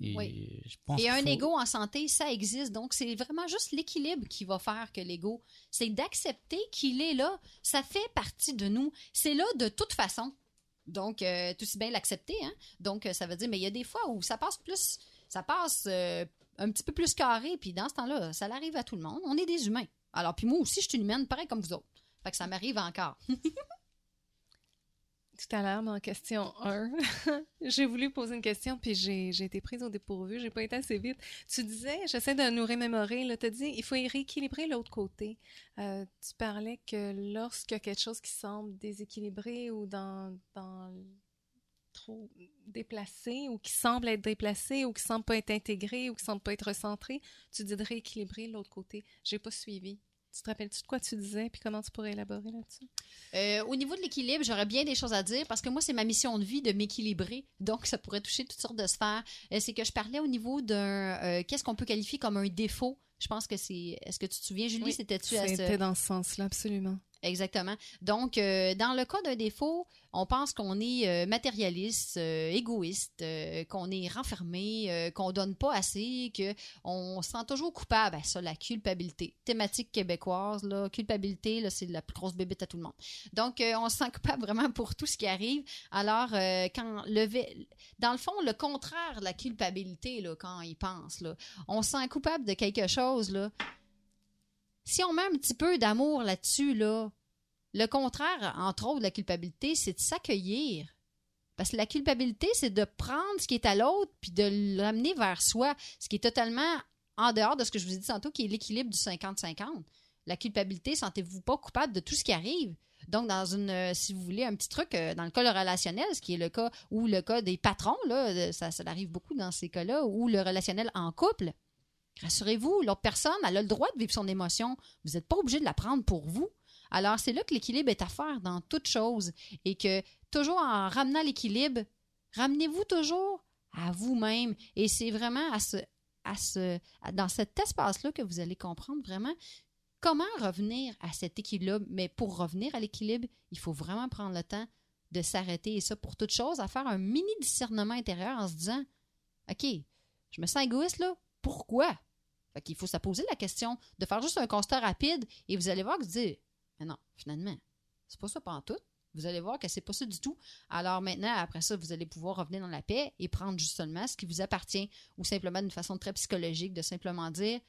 Et Oui. je pense Et un faut- ego en santé, ça existe. Donc, c'est vraiment juste l'équilibre qui va faire que l'ego, c'est d'accepter qu'il est là. Ça fait partie de nous. C'est là de toute façon. Donc, euh, tout aussi bien l'accepter. Hein? Donc, euh, ça veut dire, mais il y a des fois où ça passe plus, ça passe euh, un petit peu plus carré. Puis dans ce temps-là, ça l'arrive à tout le monde. On est des humains. Alors, puis moi aussi, je suis une humaine, pareil comme vous autres. Fait que ça m'arrive encore. Tout à l'heure, dans question 1, j'ai voulu poser une question, puis j'ai été prise au dépourvu, j'ai pas été assez vite. Tu disais, j'essaie de nous remémorer, là, tu as dit, il faut rééquilibrer l'autre côté. Euh, tu parlais que lorsqu'il y a quelque chose qui semble déséquilibré ou dans, dans trop déplacé, ou qui semble être déplacé, ou qui semble pas être intégré, ou qui semble pas être recentré, tu dis de rééquilibrer l'autre côté. J'ai pas suivi. Tu te rappelles-tu de quoi tu disais, puis comment tu pourrais élaborer là-dessus? Euh, au niveau de l'équilibre, j'aurais bien des choses à dire parce que moi, c'est ma mission de vie de m'équilibrer. Donc, ça pourrait toucher toutes sortes de sphères. Euh, c'est que je parlais au niveau d'un. euh, Qu'est-ce qu'on peut qualifier comme un défaut? Je pense que c'est. Est-ce que tu te souviens, Julie? Oui, C'était-tu à ce- C'était dans ce sens-là, absolument. Exactement. Donc, euh, dans le cas d'un défaut, on pense qu'on est euh, matérialiste, euh, égoïste, qu'on est renfermé, qu'on donne pas assez, que on se sent toujours coupable. Ben, ça, la culpabilité. Thématique québécoise, là, culpabilité, là, c'est la plus grosse bébête à tout le monde. Donc, on se sent coupable vraiment pour tout ce qui arrive. Alors, quand le dans le fond, le contraire de la culpabilité, là, quand il pense, là, on se sent coupable de quelque chose, là. Si on met un petit peu d'amour là-dessus, là, le contraire, entre autres, de la culpabilité, c'est de s'accueillir. Parce que la culpabilité, c'est de prendre ce qui est à l'autre puis de l'amener vers soi, ce qui est totalement en dehors de ce que je vous ai dit tantôt, qui est l'équilibre du 50-50. La culpabilité, sentez-vous pas coupable de tout ce qui arrive. Donc, dans une, euh, si vous voulez, un petit truc, euh, dans le cas le relationnel, ce qui est le cas, ou le cas des patrons, là, euh, ça, ça arrive beaucoup dans ces cas-là, ou le relationnel en couple, rassurez-vous, l'autre personne, elle a le droit de vivre son émotion. Vous n'êtes pas obligé de la prendre pour vous. Alors, c'est là que l'équilibre est à faire dans toute chose. Et que, toujours en ramenant l'équilibre, ramenez-vous toujours à vous-même. Et c'est vraiment à ce, à ce, dans cet espace-là que vous allez comprendre vraiment comment revenir à cet équilibre. Mais pour revenir à l'équilibre, il faut vraiment prendre le temps de s'arrêter. Et ça, pour toute chose, à faire un mini discernement intérieur en se disant OK, je me sens égoïste là. Pourquoi? Fait qu'il faut se poser la question de faire juste un constat rapide et vous allez voir que vous dites Mais non, finalement, c'est pas ça pendant tout. Vous allez voir que c'est pas ça du tout. Alors maintenant, après ça, vous allez pouvoir revenir dans la paix et prendre justement ce qui vous appartient ou simplement d'une façon très psychologique de simplement dire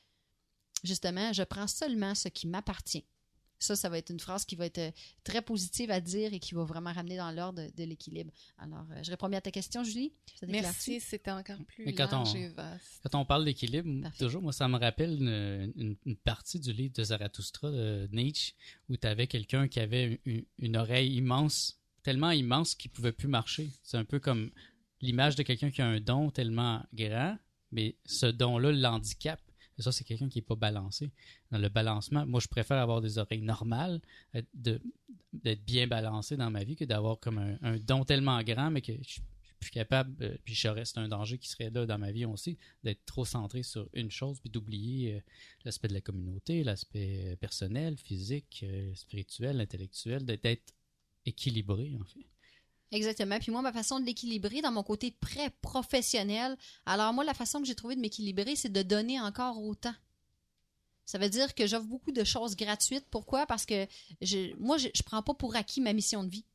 justement, je prends seulement ce qui m'appartient. Ça, ça va être une phrase qui va être euh, très positive à dire et qui va vraiment ramener dans l'ordre de, de l'équilibre. Alors, euh, je réponds bien à ta question, Julie? Merci, c'était encore plus Mais quand large on- et vaste. Quand on parle d'équilibre, toujours, moi, ça me rappelle une, une- une partie du livre de Zarathustra de Nietzsche où tu avais quelqu'un qui avait une, une oreille immense, tellement immense qu'il pouvait plus marcher. C'est un peu comme l'image de quelqu'un qui a un don tellement grand, mais ce don-là l'handicape. Et ça, c'est quelqu'un qui n'est pas balancé. Dans le balancement, moi, je préfère avoir des oreilles normales, de- d'être bien balancé dans ma vie, que d'avoir comme un, don tellement grand, mais que je suis plus capable, euh, puis je c'est un danger qui serait là dans ma vie aussi, d'être trop centré sur une chose, puis d'oublier euh, l'aspect de la communauté, l'aspect euh, personnel, physique, euh, spirituel, intellectuel, d'être équilibré, en fait. Exactement. Puis moi, ma façon de l'équilibrer dans mon côté très professionnel, alors moi, la façon que j'ai trouvé de m'équilibrer, c'est de donner encore autant. Ça veut dire que j'offre beaucoup de choses gratuites. Pourquoi? Parce que moi, je ne prends pas pour acquis ma mission de vie.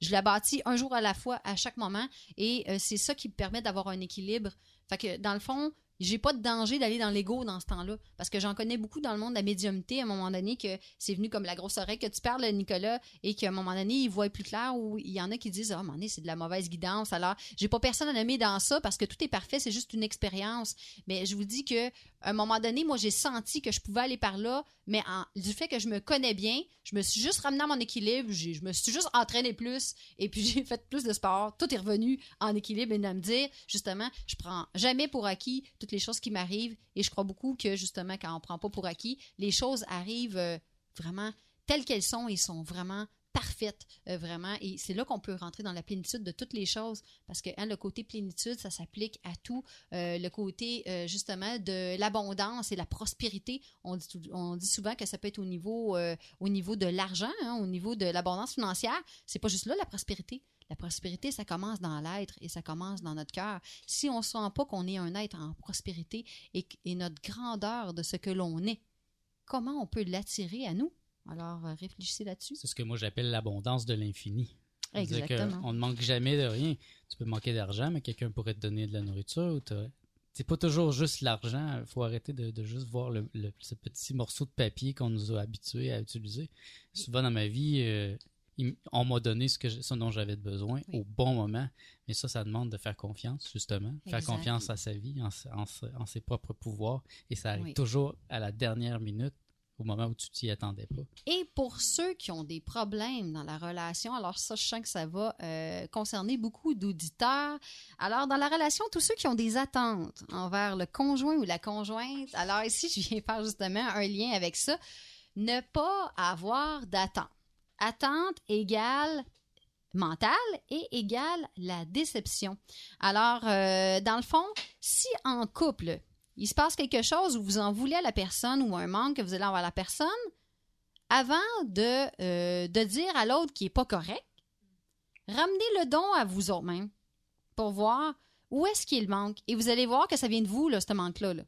Je la bâtis un jour à la fois, à chaque moment, et euh, c'est ça qui me permet d'avoir un équilibre. Fait que, dans le fond, j'ai pas de danger d'aller dans l'ego dans ce temps-là. Parce que j'en connais beaucoup dans le monde de la médiumnité, à un moment donné, que c'est venu comme la grosse oreille que tu parles, Nicolas, et qu'à un moment donné, ils voient plus clair, ou il y en a qui disent, ah, à moment donné, c'est de la mauvaise guidance. Alors, j'ai pas personne à nommer dans ça parce que tout est parfait, c'est juste une expérience. Mais je vous dis que, à un moment donné, moi, j'ai senti que je pouvais aller par là, mais du fait que je me connais bien, je me suis juste ramené à mon équilibre, je me suis juste entraîné plus, et puis j'ai fait plus de sport. Tout est revenu en équilibre et de me dire, justement, je prends jamais pour acquis toutes les choses qui m'arrivent, et je crois beaucoup que, justement, quand on prend pas pour acquis, les choses arrivent euh, vraiment telles qu'elles sont et sont vraiment parfaites, euh, vraiment. Et c'est là qu'on peut rentrer dans la plénitude de toutes les choses, parce que hein, le côté plénitude, ça s'applique à tout. Euh, le côté, euh, justement, de l'abondance et la prospérité, on dit, souvent que ça peut être au niveau, au niveau de l'argent, hein, au niveau de l'abondance financière. C'est pas juste là la prospérité. La prospérité, ça commence dans l'être et ça commence dans notre cœur. Si on ne sent pas qu'on est un être en prospérité et notre grandeur de ce que l'on est, comment on peut l'attirer à nous? Alors, euh, réfléchissez là-dessus. C'est ce que moi j'appelle l'abondance de l'infini. Exactement. On ne manque jamais de rien. Tu peux manquer d'argent, mais quelqu'un pourrait te donner de la nourriture. C'est pas toujours juste l'argent. Il faut arrêter de, de juste voir le, le- ce petit morceau de papier qu'on nous a habitués à utiliser. Souvent dans ma vie, euh, on m'a donné ce, que je- ce dont j'avais besoin Oui. au bon moment. Mais ça, ça demande de faire confiance, justement. Faire Exact. confiance à sa vie, en, ses propres pouvoirs. Et ça arrive Oui. toujours à la dernière minute, au moment où tu t'y attendais pas. Et pour ceux qui ont des problèmes dans la relation, alors ça, je sens que ça va euh, concerner beaucoup d'auditeurs. Alors, dans la relation, tous ceux qui ont des attentes envers le conjoint ou la conjointe, alors ici, je viens faire justement un lien avec ça. ne pas avoir d'attente. Attente égale mentale et égale la déception. Alors, euh, dans le fond, si en couple, il se passe quelque chose où vous en voulez à la personne ou un manque que vous allez avoir à la personne, avant de, euh, de dire à l'autre qui est pas correct, ramenez le don à vous autres même pour voir où est-ce qu'il manque. Et vous allez voir que ça vient de vous, là, ce manque-là. là.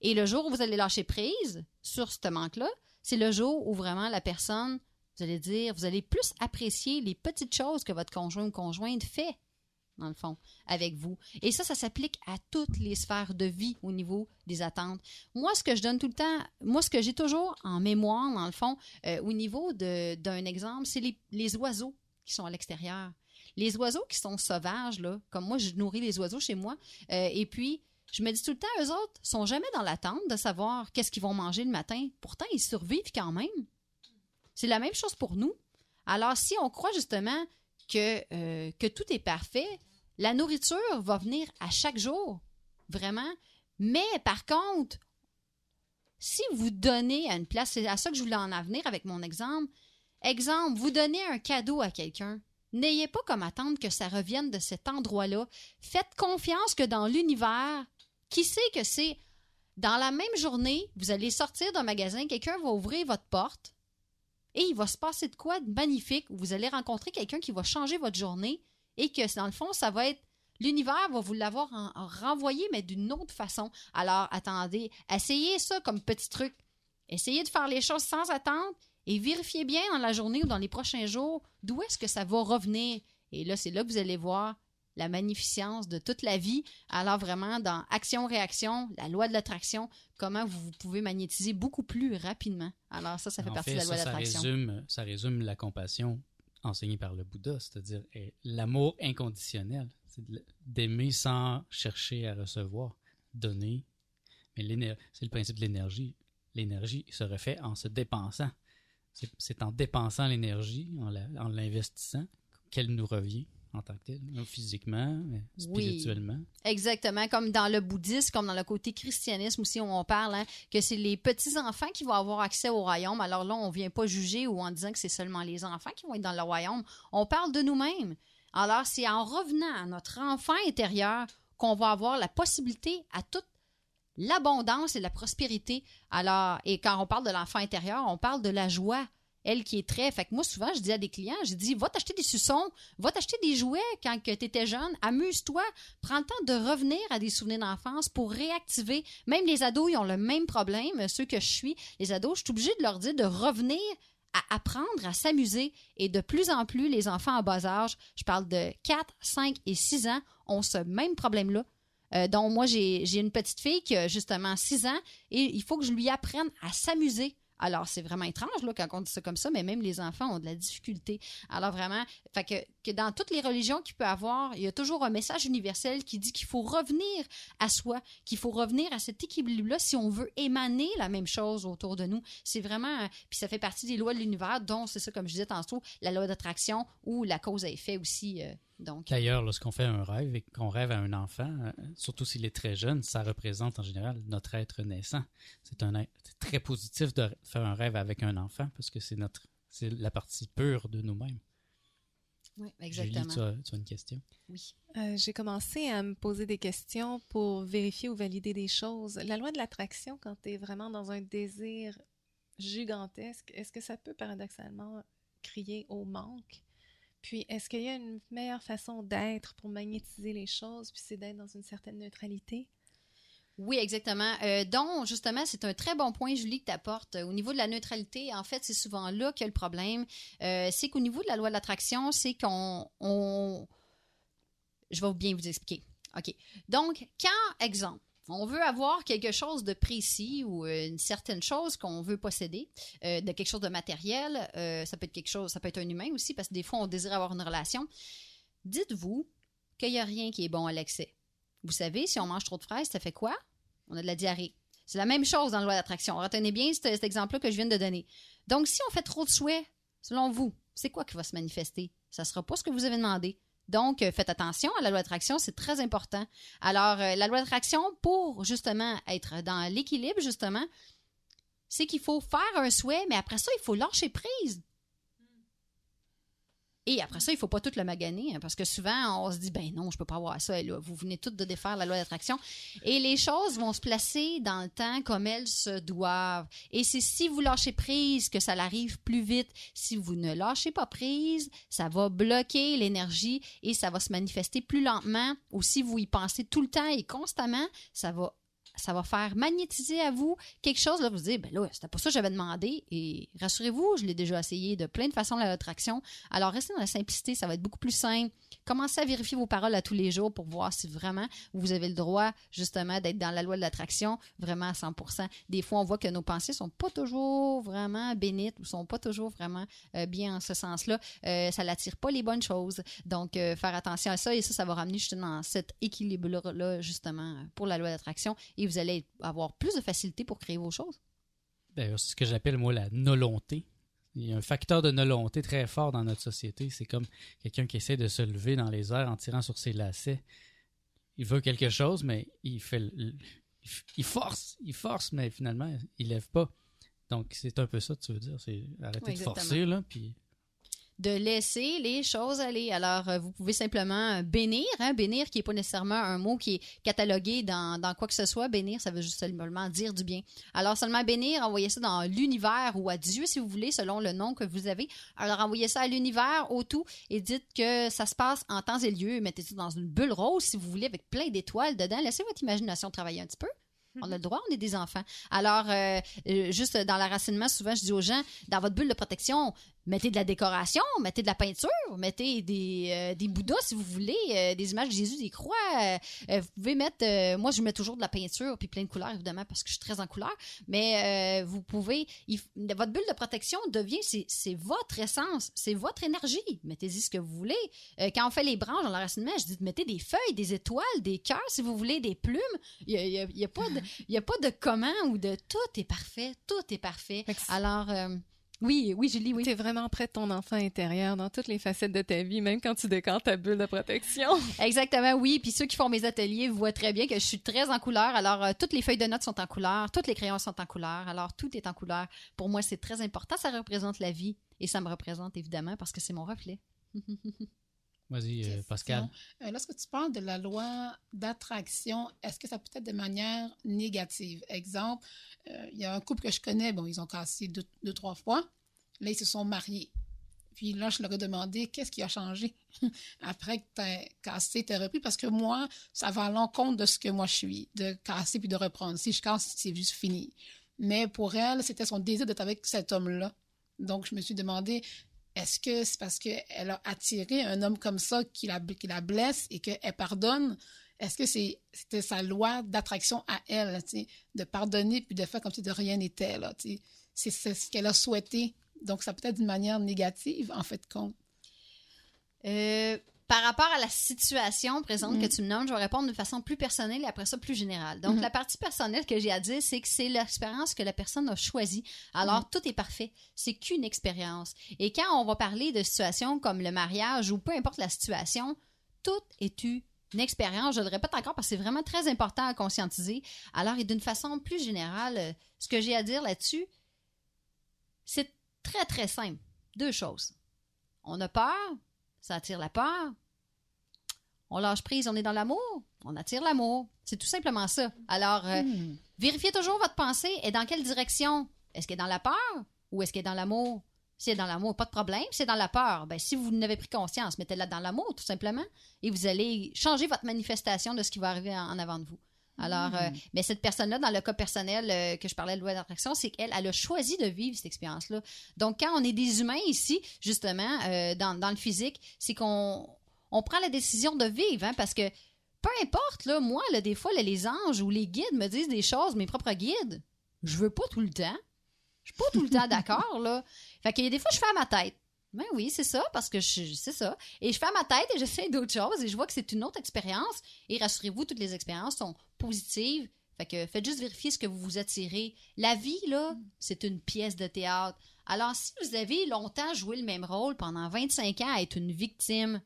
Et le jour où vous allez lâcher prise sur ce manque-là, c'est le jour où vraiment la personne, vous allez dire, vous allez plus apprécier les petites choses que votre conjoint ou conjointe fait, dans le fond, avec vous. Et ça, ça s'applique à toutes les sphères de vie au niveau des attentes. Moi, ce que je donne tout le temps, moi, ce que j'ai toujours en mémoire, dans le fond, euh, au niveau d'un exemple, c'est les, oiseaux qui sont à l'extérieur. Les oiseaux qui sont sauvages, là, comme moi, je nourris les oiseaux chez moi, euh, et puis je me dis tout le temps, eux autres sont jamais dans l'attente de savoir qu'est-ce qu'ils vont manger le matin. Pourtant, ils survivent quand même. C'est la même chose pour nous. Alors, si on croit justement que, euh, que tout est parfait, la nourriture va venir à chaque jour, vraiment. Mais par contre, si vous donnez à une place, c'est à ça que je voulais en venir avec mon exemple. Exemple, vous donnez un cadeau à quelqu'un. N'ayez pas comme attendre que ça revienne de cet endroit-là. Faites confiance que dans l'univers, qui sait que c'est dans la même journée, vous allez sortir d'un magasin, quelqu'un va ouvrir votre porte et il va se passer de quoi de magnifique. Vous allez rencontrer quelqu'un qui va changer votre journée et que dans le fond, ça va être l'univers va vous l'avoir en- en renvoyé, mais d'une autre façon. Alors, attendez, essayez ça comme petit truc. Essayez de faire les choses sans attendre et vérifiez bien dans la journée ou dans les prochains jours d'où est-ce que ça va revenir. Et là, c'est là que vous allez voir la magnificence de toute la vie. Alors vraiment, dans action-réaction, la loi de l'attraction, comment vous, pouvez magnétiser beaucoup plus rapidement. Alors ça, ça fait En partie fait, de la loi ça, ça d'attraction. résume, ça résume la compassion enseignée par le Bouddha, c'est-à-dire eh, l'amour inconditionnel. C'est de- d'aimer sans chercher à recevoir, donner. Mais c'est le principe de l'énergie. L'énergie se refait en se dépensant. C'est- en dépensant l'énergie, en l'investissant, qu'elle nous revient en tant que non, physiquement, Oui. spirituellement. Exactement, comme dans le bouddhisme, comme dans le côté christianisme aussi, où on parle hein, que c'est les petits-enfants qui vont avoir accès au royaume. Alors là, on vient pas juger ou en disant que c'est seulement les enfants qui vont être dans le royaume. On parle de nous-mêmes. Alors, c'est en revenant à notre enfant intérieur qu'on va avoir la possibilité à toute l'abondance et la prospérité. Alors, et quand on parle de l'enfant intérieur, on parle de la joie. Elle qui est très. Fait que moi, souvent, je dis à des clients, j'ai dit, va t'acheter des suçons, va t'acheter des jouets quand tu étais jeune, amuse-toi, prends le temps de revenir à des souvenirs d'enfance pour réactiver. Même les ados, ils ont le même problème, ceux que je suis. Les ados, je suis obligée de leur dire de revenir à apprendre à s'amuser. Et de plus en plus, les enfants à bas âge, je parle de 4, 5 et 6 ans, ont ce même problème-là. Euh, donc, moi, j'ai une petite fille qui a justement 6 ans et il faut que je lui apprenne à s'amuser. Alors, c'est vraiment étrange là, quand on dit ça comme ça, mais même les enfants ont de la difficulté. Alors, vraiment, fait que, que dans toutes les religions qu'il peut avoir, il y a toujours un message universel qui dit qu'il faut revenir à soi, qu'il faut revenir à cet équilibre-là si on veut émaner la même chose autour de nous. C'est vraiment, puis ça fait partie des lois de l'univers, dont, c'est ça, comme je disais tantôt, la loi d'attraction ou la cause à effet aussi. euh, donc, D'ailleurs, lorsqu'on fait un rêve et qu'on rêve à un enfant, euh, surtout s'il est très jeune, ça représente en général notre être naissant. C'est un très positif de faire un rêve avec un enfant parce que c'est notre c'est la partie pure de nous-mêmes. Oui, Julie, exactement. tu as, tu as une question? Oui. Euh, J'ai commencé à me poser des questions pour vérifier ou valider des choses. La loi de l'attraction, quand tu es vraiment dans un désir gigantesque, est-ce que ça peut paradoxalement crier au manque? Puis, est-ce qu'il y a une meilleure façon d'être pour magnétiser les choses, puis c'est d'être dans une certaine neutralité? Oui, exactement. Euh, donc, justement, c'est un très bon point, Julie, que tu apportes. Au niveau de la neutralité, en fait, c'est souvent là qu'il y a le problème. Euh, c'est qu'au niveau de la loi de l'attraction, c'est qu'on... on- Je vais bien vous expliquer. OK. Donc, quand, exemple, on veut avoir quelque chose de précis ou euh, une certaine chose qu'on veut posséder, de quelque chose de matériel, ça peut être quelque chose, ça peut être un humain aussi, parce que des fois, on désire avoir une relation. Dites-vous qu'il n'y a rien qui est bon à l'excès. Vous savez, si on mange trop de fraises, ça fait quoi? On a de la diarrhée. C'est la même chose dans la loi d'attraction. Retenez bien cet, exemple-là que je viens de donner. Donc, si on fait trop de souhaits, selon vous, c'est quoi qui va se manifester? Ça ne sera pas ce que vous avez demandé. Donc, euh, faites attention à la loi d'attraction, c'est très important. Alors, euh, la loi d'attraction, pour justement être dans l'équilibre, justement, c'est qu'il faut faire un souhait, mais après ça, il faut lâcher prise. Et après ça, il faut pas tout le maganer, hein, parce que souvent, on se dit, ben non, je peux pas avoir ça. Vous venez toutes de défaire la loi d'attraction. Et les choses vont se placer dans le temps comme elles se doivent. Et c'est si vous lâchez prise que ça arrive plus vite. Si vous ne lâchez pas prise, ça va bloquer l'énergie et ça va se manifester plus lentement. Ou si vous y pensez tout le temps et constamment, ça va ça va faire magnétiser à vous quelque chose. Là, vous vous dites, ben là, c'était pas ça que j'avais demandé. Et rassurez-vous, je l'ai déjà essayé de plein de façons, la attraction. Alors, restez dans la simplicité, ça va être beaucoup plus simple. Commencez à vérifier vos paroles à tous les jours pour voir si vraiment vous avez le droit, justement, d'être dans la loi de l'attraction, vraiment à 100% Des fois, on voit que nos pensées sont pas toujours vraiment bénites ou sont pas toujours vraiment euh, bien en ce sens-là. Euh, ça n'attire pas les bonnes choses. Donc, euh, faire attention à ça et ça, ça va ramener justement cet équilibre-là, justement, pour la loi d'attraction vous allez avoir plus de facilité pour créer vos choses. c'est ce que j'appelle, moi, la nolonté. Il y a un facteur de nolonté très fort dans notre société. C'est comme quelqu'un qui essaie de se lever dans les airs en tirant sur ses lacets. Il veut quelque chose, mais il fait, il force, il force, mais finalement, il lève pas. Donc, c'est un peu ça que tu veux dire. C'est arrêter de forcer, là, puis de laisser les choses aller. Alors, euh, vous pouvez simplement euh, bénir, hein, bénir qui n'est pas nécessairement un mot qui est catalogué dans, quoi que ce soit. Bénir, ça veut juste simplement dire du bien. Alors, seulement bénir, envoyez ça dans l'univers ou à Dieu, si vous voulez, selon le nom que vous avez. Alors, envoyez ça à l'univers, au tout, et dites que ça se passe en temps et lieu. Mettez ça dans une bulle rose, si vous voulez, avec plein d'étoiles dedans. Laissez votre imagination travailler un petit peu. On a le droit, on est des enfants. Alors, euh, juste dans l'enracinement, souvent, je dis aux gens, dans votre bulle de protection, mettez de la décoration, mettez de la peinture, mettez des, euh, des Bouddhas si vous voulez, euh, des images de Jésus, des croix. Euh, vous pouvez mettre, moi je mets toujours de la peinture puis plein de couleurs évidemment parce que je suis très en couleur, mais vous pouvez, votre bulle de protection devient, c'est votre essence, c'est votre énergie. Mettez-y ce que vous voulez. quand on fait les branches dans l'enracinement, je dis mettez des feuilles, des étoiles, des cœurs si vous voulez, des plumes. Il n'y a, pas de, y a pas de comment ou de tout est parfait, tout est parfait. Alors oui, oui, Julie, oui. Tu es vraiment près de ton enfant intérieur dans toutes les facettes de ta vie, même quand tu décores ta bulle de protection. Exactement, oui. Puis ceux qui font mes ateliers voient très bien que je suis très en couleur. Alors, euh, toutes les feuilles de notes sont en couleur, toutes les crayons sont en couleur. Alors, tout est en couleur. Pour moi, c'est très important. Ça représente la vie et ça me représente évidemment parce que c'est mon reflet. Vas-y, euh, Pascal. Euh, lorsque tu parles de la loi d'attraction, est-ce que ça peut être de manière négative? Exemple, euh, il y a un couple que je connais, bon, ils ont cassé deux, trois fois. Là, ils se sont mariés. Puis là, je leur ai demandé qu'est-ce qui a changé après que tu as cassé, tu as repris. Parce que moi, ça va à l'encontre de ce que moi je suis, de casser puis de reprendre. Si je casse, c'est juste fini. Mais pour elle, c'était son désir d'être avec cet homme-là. Donc, je me suis demandé, est-ce que c'est parce qu'elle a attiré un homme comme ça qui la, blesse et qu'elle pardonne? Est-ce que c'est, c'était sa loi d'attraction à elle, de pardonner puis de faire comme si de rien n'était? C'est, ce qu'elle a souhaité. Donc, ça peut être d'une manière négative, en fait, compte. Euh, par rapport à la situation présente que mm. tu me nommes, je vais répondre de façon plus personnelle et après ça plus générale. Donc, mm-hmm. la partie personnelle que j'ai à dire, c'est que c'est l'expérience que la personne a choisie. Alors, mm. tout est parfait. C'est qu'une expérience. Et quand on va parler de situations comme le mariage ou peu importe la situation, tout est une expérience. Je le répète encore parce que c'est vraiment très important à conscientiser. Alors, et d'une façon plus générale, euh, ce que j'ai à dire là-dessus, c'est très, très simple. Deux choses. On a peur, ça attire la peur on lâche prise, on est dans l'amour, on attire l'amour. C'est tout simplement ça. Alors, euh, hmm. vérifiez toujours votre pensée et dans quelle direction. Est-ce qu'elle est dans la peur ou est-ce qu'elle est dans l'amour? Si elle est dans l'amour, pas de problème. Si c'est dans la peur, ben, si vous n'avez pris conscience, mettez-la dans l'amour, tout simplement, et vous allez changer votre manifestation de ce qui va arriver en, avant de vous. Alors, euh, hmm. mais cette personne-là, dans le cas personnel euh, que je parlais de loi d'attraction, c'est qu'elle elle a choisi de vivre cette expérience-là. Donc, quand on est des humains ici, justement, dans, dans, le physique, c'est qu'on on prend la décision de vivre, hein, parce que peu importe, là, moi, là, des fois, les anges ou les guides me disent des choses, mes propres guides, je veux pas tout le temps. Je suis pas tout le temps d'accord, là. Fait qu'il y a des fois, je fais à ma tête. Ben oui, c'est ça, parce que c'est ça. Et je fais à ma tête et j'essaie d'autres choses et je vois que c'est une autre expérience. Et rassurez-vous, toutes les expériences sont positives. Fait que faites juste vérifier ce que vous vous attirez. La vie, là, c'est une pièce de théâtre. Alors, si vous avez longtemps joué le même rôle pendant 25 ans à être une victime,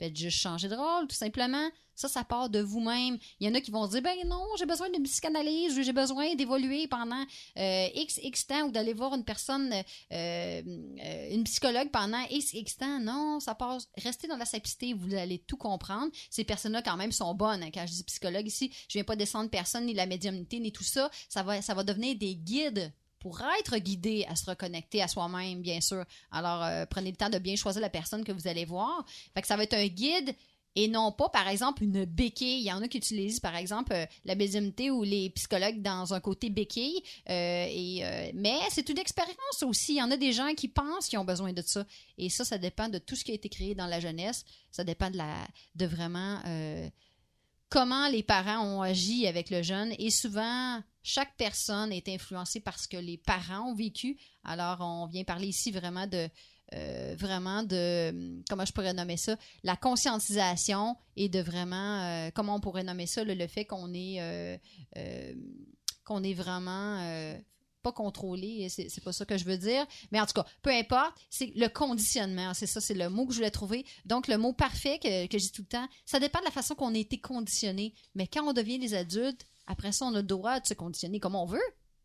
Faites juste changer de rôle, tout simplement. Ça, ça part de vous-même. Il y en a qui vont dire, ben non, j'ai besoin d'une psychanalyse, j'ai besoin d'évoluer pendant euh, X, X temps ou d'aller voir une personne, euh, euh, une psychologue pendant X, X temps. Non, ça passe. Restez dans la simplicité, vous allez tout comprendre. Ces personnes-là, quand même, sont bonnes. hein. Quand je dis psychologue ici, je viens pas descendre personne, ni la médiumnité, ni tout ça. Ça va, ça va devenir des guides pour être guidé à se reconnecter à soi-même, bien sûr. Alors, euh, prenez le temps de bien choisir la personne que vous allez voir. Fait que ça va être un guide et non pas, par exemple, une béquille. Il y en a qui utilisent, par exemple, euh, la médiumnité ou les psychologues dans un côté béquille. Euh, mais c'est une expérience aussi. Il y en a des gens qui pensent qu'ils ont besoin de ça. Et ça, ça dépend de tout ce qui a été créé dans la jeunesse. Ça dépend de, vraiment comment les parents ont agi avec le jeune. Et souvent, chaque personne est influencée par ce que les parents ont vécu. Alors, on vient parler ici vraiment de euh, vraiment de hum, comment je pourrais nommer ça? La conscientisation et de vraiment euh, comment on pourrait nommer ça le, fait qu'on est euh, qu'on est vraiment pas contrôlé, c'est pas ça que je veux dire, mais en tout cas, peu importe, c'est le conditionnement, c'est ça, c'est le mot que je voulais trouver. Donc, le mot parfait que, que je dis tout le temps, ça dépend de la façon qu'on a été conditionné, mais quand on devient des adultes, après ça, on a le droit de se conditionner comme on veut,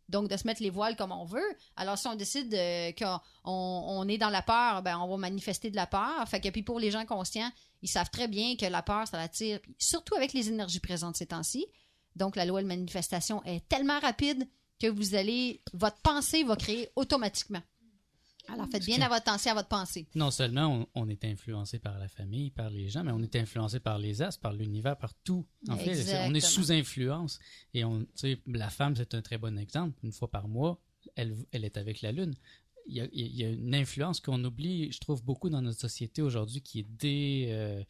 donc de se mettre les voiles comme on veut. Alors, si on décide euh, qu'on on est dans la peur, ben, on va manifester de la peur. Fait que puis pour les gens conscients, ils savent très bien que la peur, ça l'attire, surtout avec les énergies présentes ces temps-ci. Donc, la loi de manifestation est tellement rapide que vous allez, votre pensée va créer automatiquement. Alors, faites bien que- à votre attention à votre pensée. Non seulement on, on est influencé par la famille, par les gens, mais on est influencé par les astres, par l'univers, par tout. En fait, c'est- on est Exactement. sous influence. Et on, la femme, c'est un très bon exemple. Une fois par mois, elle, elle est avec la Lune. Il y, a, il y a une influence qu'on oublie, je trouve, beaucoup dans notre société aujourd'hui qui est dé, euh,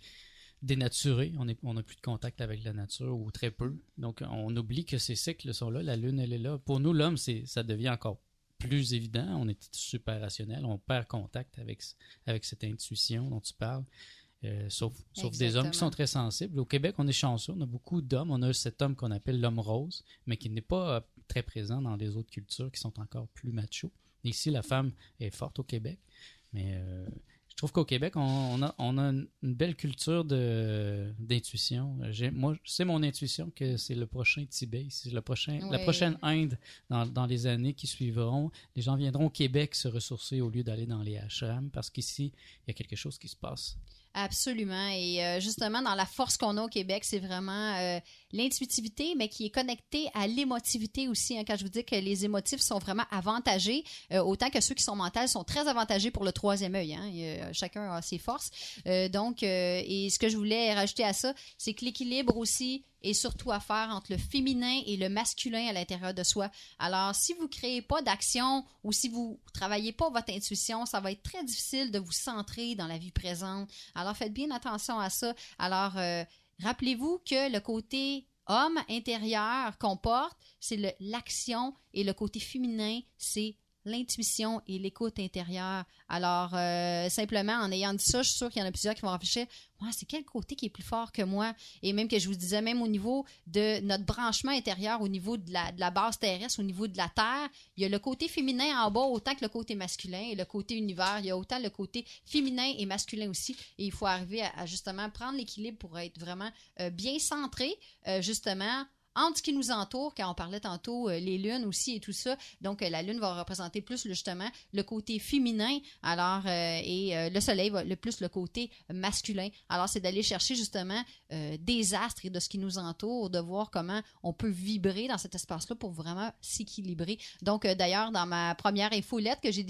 dénaturée. On n'a on plus de contact avec la nature ou très peu. Donc, on oublie que ces cycles sont là. La Lune, elle est là. Pour nous, l'homme, ça devient encore plus évident. On est super rationnel. On perd contact avec, avec cette intuition dont tu parles. Euh, sauf sauf des hommes qui sont très sensibles. Au Québec, on est chanceux. On a beaucoup d'hommes. On a cet homme qu'on appelle l'homme rose, mais qui n'est pas euh, très présent dans les autres cultures qui sont encore plus machos. Ici, la femme est forte au Québec, mais euh, trouve qu'au Québec, on, on a, on a une belle culture de- d'intuition. J'ai- Moi, c'est mon intuition que c'est le prochain Tibet, c'est le prochain, la prochaine Inde dans, dans les années qui suivront. Les gens viendront au Québec se ressourcer au lieu d'aller dans les ashrams parce qu'ici, il y a quelque chose qui se passe. Absolument. Et euh, justement, dans la force qu'on a au Québec, c'est vraiment euh, l'intuitivité, mais qui est connectée à l'émotivité aussi. hein. Quand je vous dis que les émotifs sont vraiment avantagés, euh, autant que ceux qui sont mentaux sont très avantagés pour le troisième œil. hein. Chacun a ses forces. Euh, donc, euh, et ce que je voulais rajouter à ça, c'est que l'équilibre aussi est surtout à faire entre le féminin et le masculin à l'intérieur de soi. Alors, si vous créez pas d'action ou si vous travaillez pas votre intuition, ça va être très difficile de vous centrer dans la vie présente. Alors, faites bien attention à ça. Alors, euh, rappelez-vous que le côté homme intérieur qu'on porte, c'est l'action et le côté féminin, c'est l'intuition et l'écoute intérieure. Alors, euh, simplement, en ayant dit ça, je suis sûre qu'il y en a plusieurs qui vont réfléchir, moi, c'est quel côté qui est plus fort que moi? Et même que je vous disais, même au niveau de notre branchement intérieur, au niveau de la, base terrestre, au niveau de la Terre, il y a le côté féminin en bas autant que le côté masculin. Et le côté univers, il y a autant le côté féminin et masculin aussi. Et il faut arriver à, à justement prendre l'équilibre pour être vraiment euh, bien centré, euh, justement, entre ce qui nous entoure, quand on parlait tantôt, euh, les lunes aussi et tout ça. Donc, euh, la lune va représenter plus, justement, le côté féminin, alors, euh, et le soleil va le plus le côté masculin. Alors, c'est d'aller chercher, justement, des astres et de ce qui nous entoure, de voir comment on peut vibrer dans cet espace-là pour vraiment s'équilibrer. Donc, d'ailleurs, dans ma première infolette que j'ai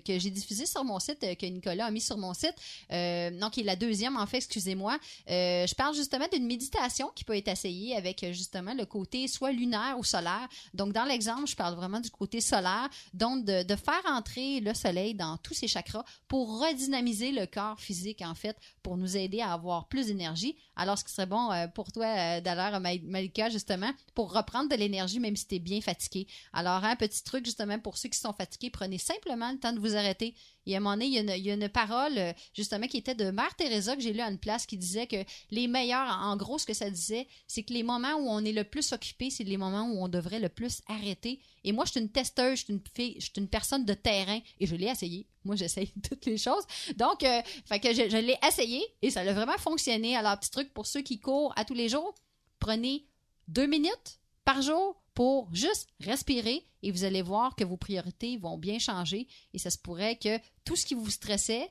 que j'ai diffusée sur mon site, que Nicolas a mis sur mon site, non, qui est la deuxième, en fait, excusez-moi, je parle justement d'une méditation qui peut être essayée avec, justement, le côté soit lunaire ou solaire. Donc, dans l'exemple, je parle vraiment du côté solaire, donc de, faire entrer le soleil dans tous ses chakras pour redynamiser le corps physique, en fait, pour nous aider à avoir plus d'énergie. Alors, ce qui serait bon euh, pour toi, euh, d'ailleurs, Ma- Malika, justement, pour reprendre de l'énergie, même si tu es bien fatigué. Alors, un petit truc, justement, pour ceux qui sont fatigués, prenez simplement le temps de vous arrêter. Un moment donné, il y a une, y a une parole, euh, justement, qui était de Mère Teresa, que j'ai lu à une place, qui disait que les meilleurs, en gros, ce que ça disait, c'est que les moments où on est le plus s'occuper, c'est les moments où on devrait le plus arrêter. Et moi, je suis une testeuse, je suis une fille, je suis une personne de terrain et je l'ai essayé. Moi, j'essaye toutes les choses. Donc, euh, fait que je, je l'ai essayé et ça a vraiment fonctionné. Alors, petit truc pour ceux qui courent à tous les jours, prenez deux minutes par jour pour juste respirer et vous allez voir que vos priorités vont bien changer et ça se pourrait que tout ce qui vous stressait,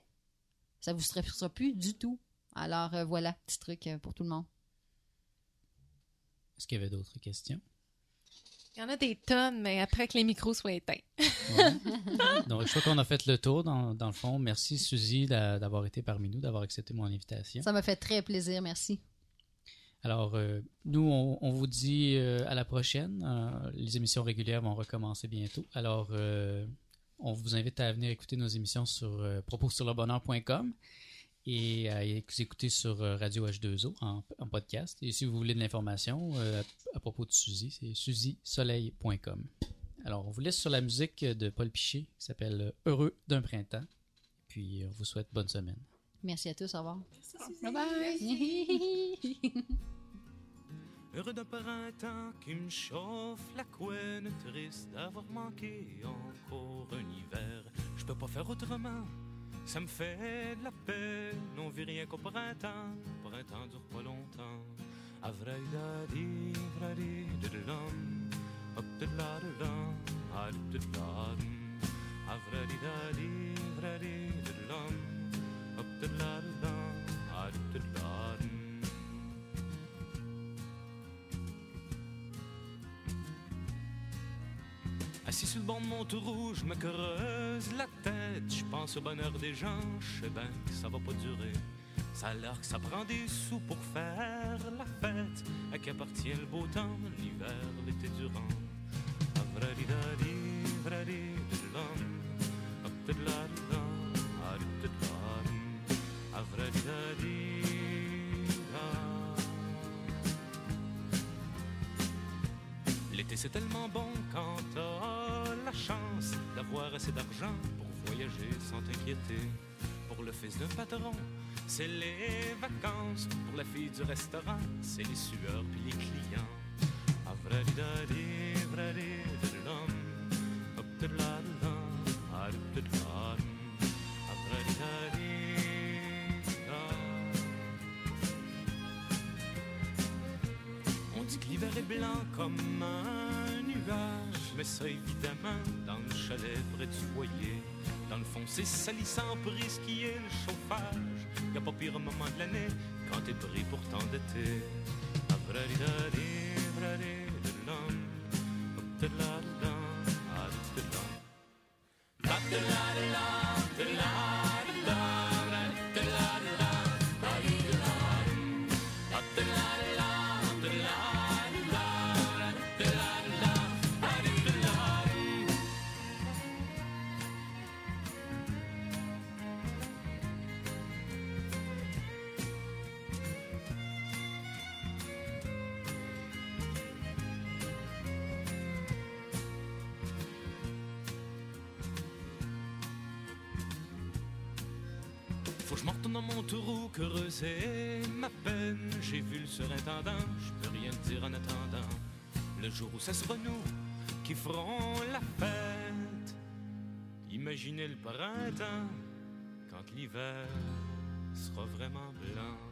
ça vous stressera plus du tout. Alors euh, voilà, petit truc euh, pour tout le monde. Est-ce qu'il y avait d'autres questions? Il y en a des tonnes, mais après que les micros soient éteints. Ouais. Donc, je crois qu'on a fait le tour dans, dans le fond. Merci, Suzy, d'a- d'avoir été parmi nous, d'avoir accepté mon invitation. Ça m'a fait très plaisir, merci. Alors, euh, nous, on, vous dit euh, à la prochaine. Euh, les émissions régulières vont recommencer bientôt. Alors, on vous invite à venir écouter nos émissions sur euh, propossurlebonheur.com et à écouter sur Radio H2O en, podcast. Et si vous voulez de l'information à, propos de Suzy, c'est suzysoleil.com. Alors, on vous laisse sur la musique de Paul Piché qui s'appelle Heureux d'un printemps. Puis, on vous souhaite bonne semaine. Merci à tous, au revoir. Bye bye. Heureux d'un printemps qui me chauffe la couenne, triste d'avoir manqué encore un hiver. Je peux pas faire autrement, ça me fait de la peine. On vit rien qu'au printemps, printemps dure pas longtemps. Avraïdadi, vradi, didilam, hop didiladidam, adididadam. Avraïdadi, vradi, Assis sur le banc de mon trou, je me creuse la tête. Je pense au bonheur des gens, je sais bien que ça va pas durer. Ça a l'air que ça prend des sous pour faire la fête. À qui appartient le beau temps, l'hiver, l'été durant? L'été c'est tellement bon quand t'as la chance d'avoir assez d'argent pour voyager sans t'inquiéter. Pour le fils d'un patron, c'est les vacances. Pour la fille du restaurant, c'est les sueurs ça évidemment dans le chalet près du foyer. Dans le fond, c'est salissant pour risquer le chauffage. Y a pas pire moment de l'année quand t'es pris pour tant d'été. Ça sera nous qui ferons la fête. Imaginez le printemps quand l'hiver sera vraiment blanc.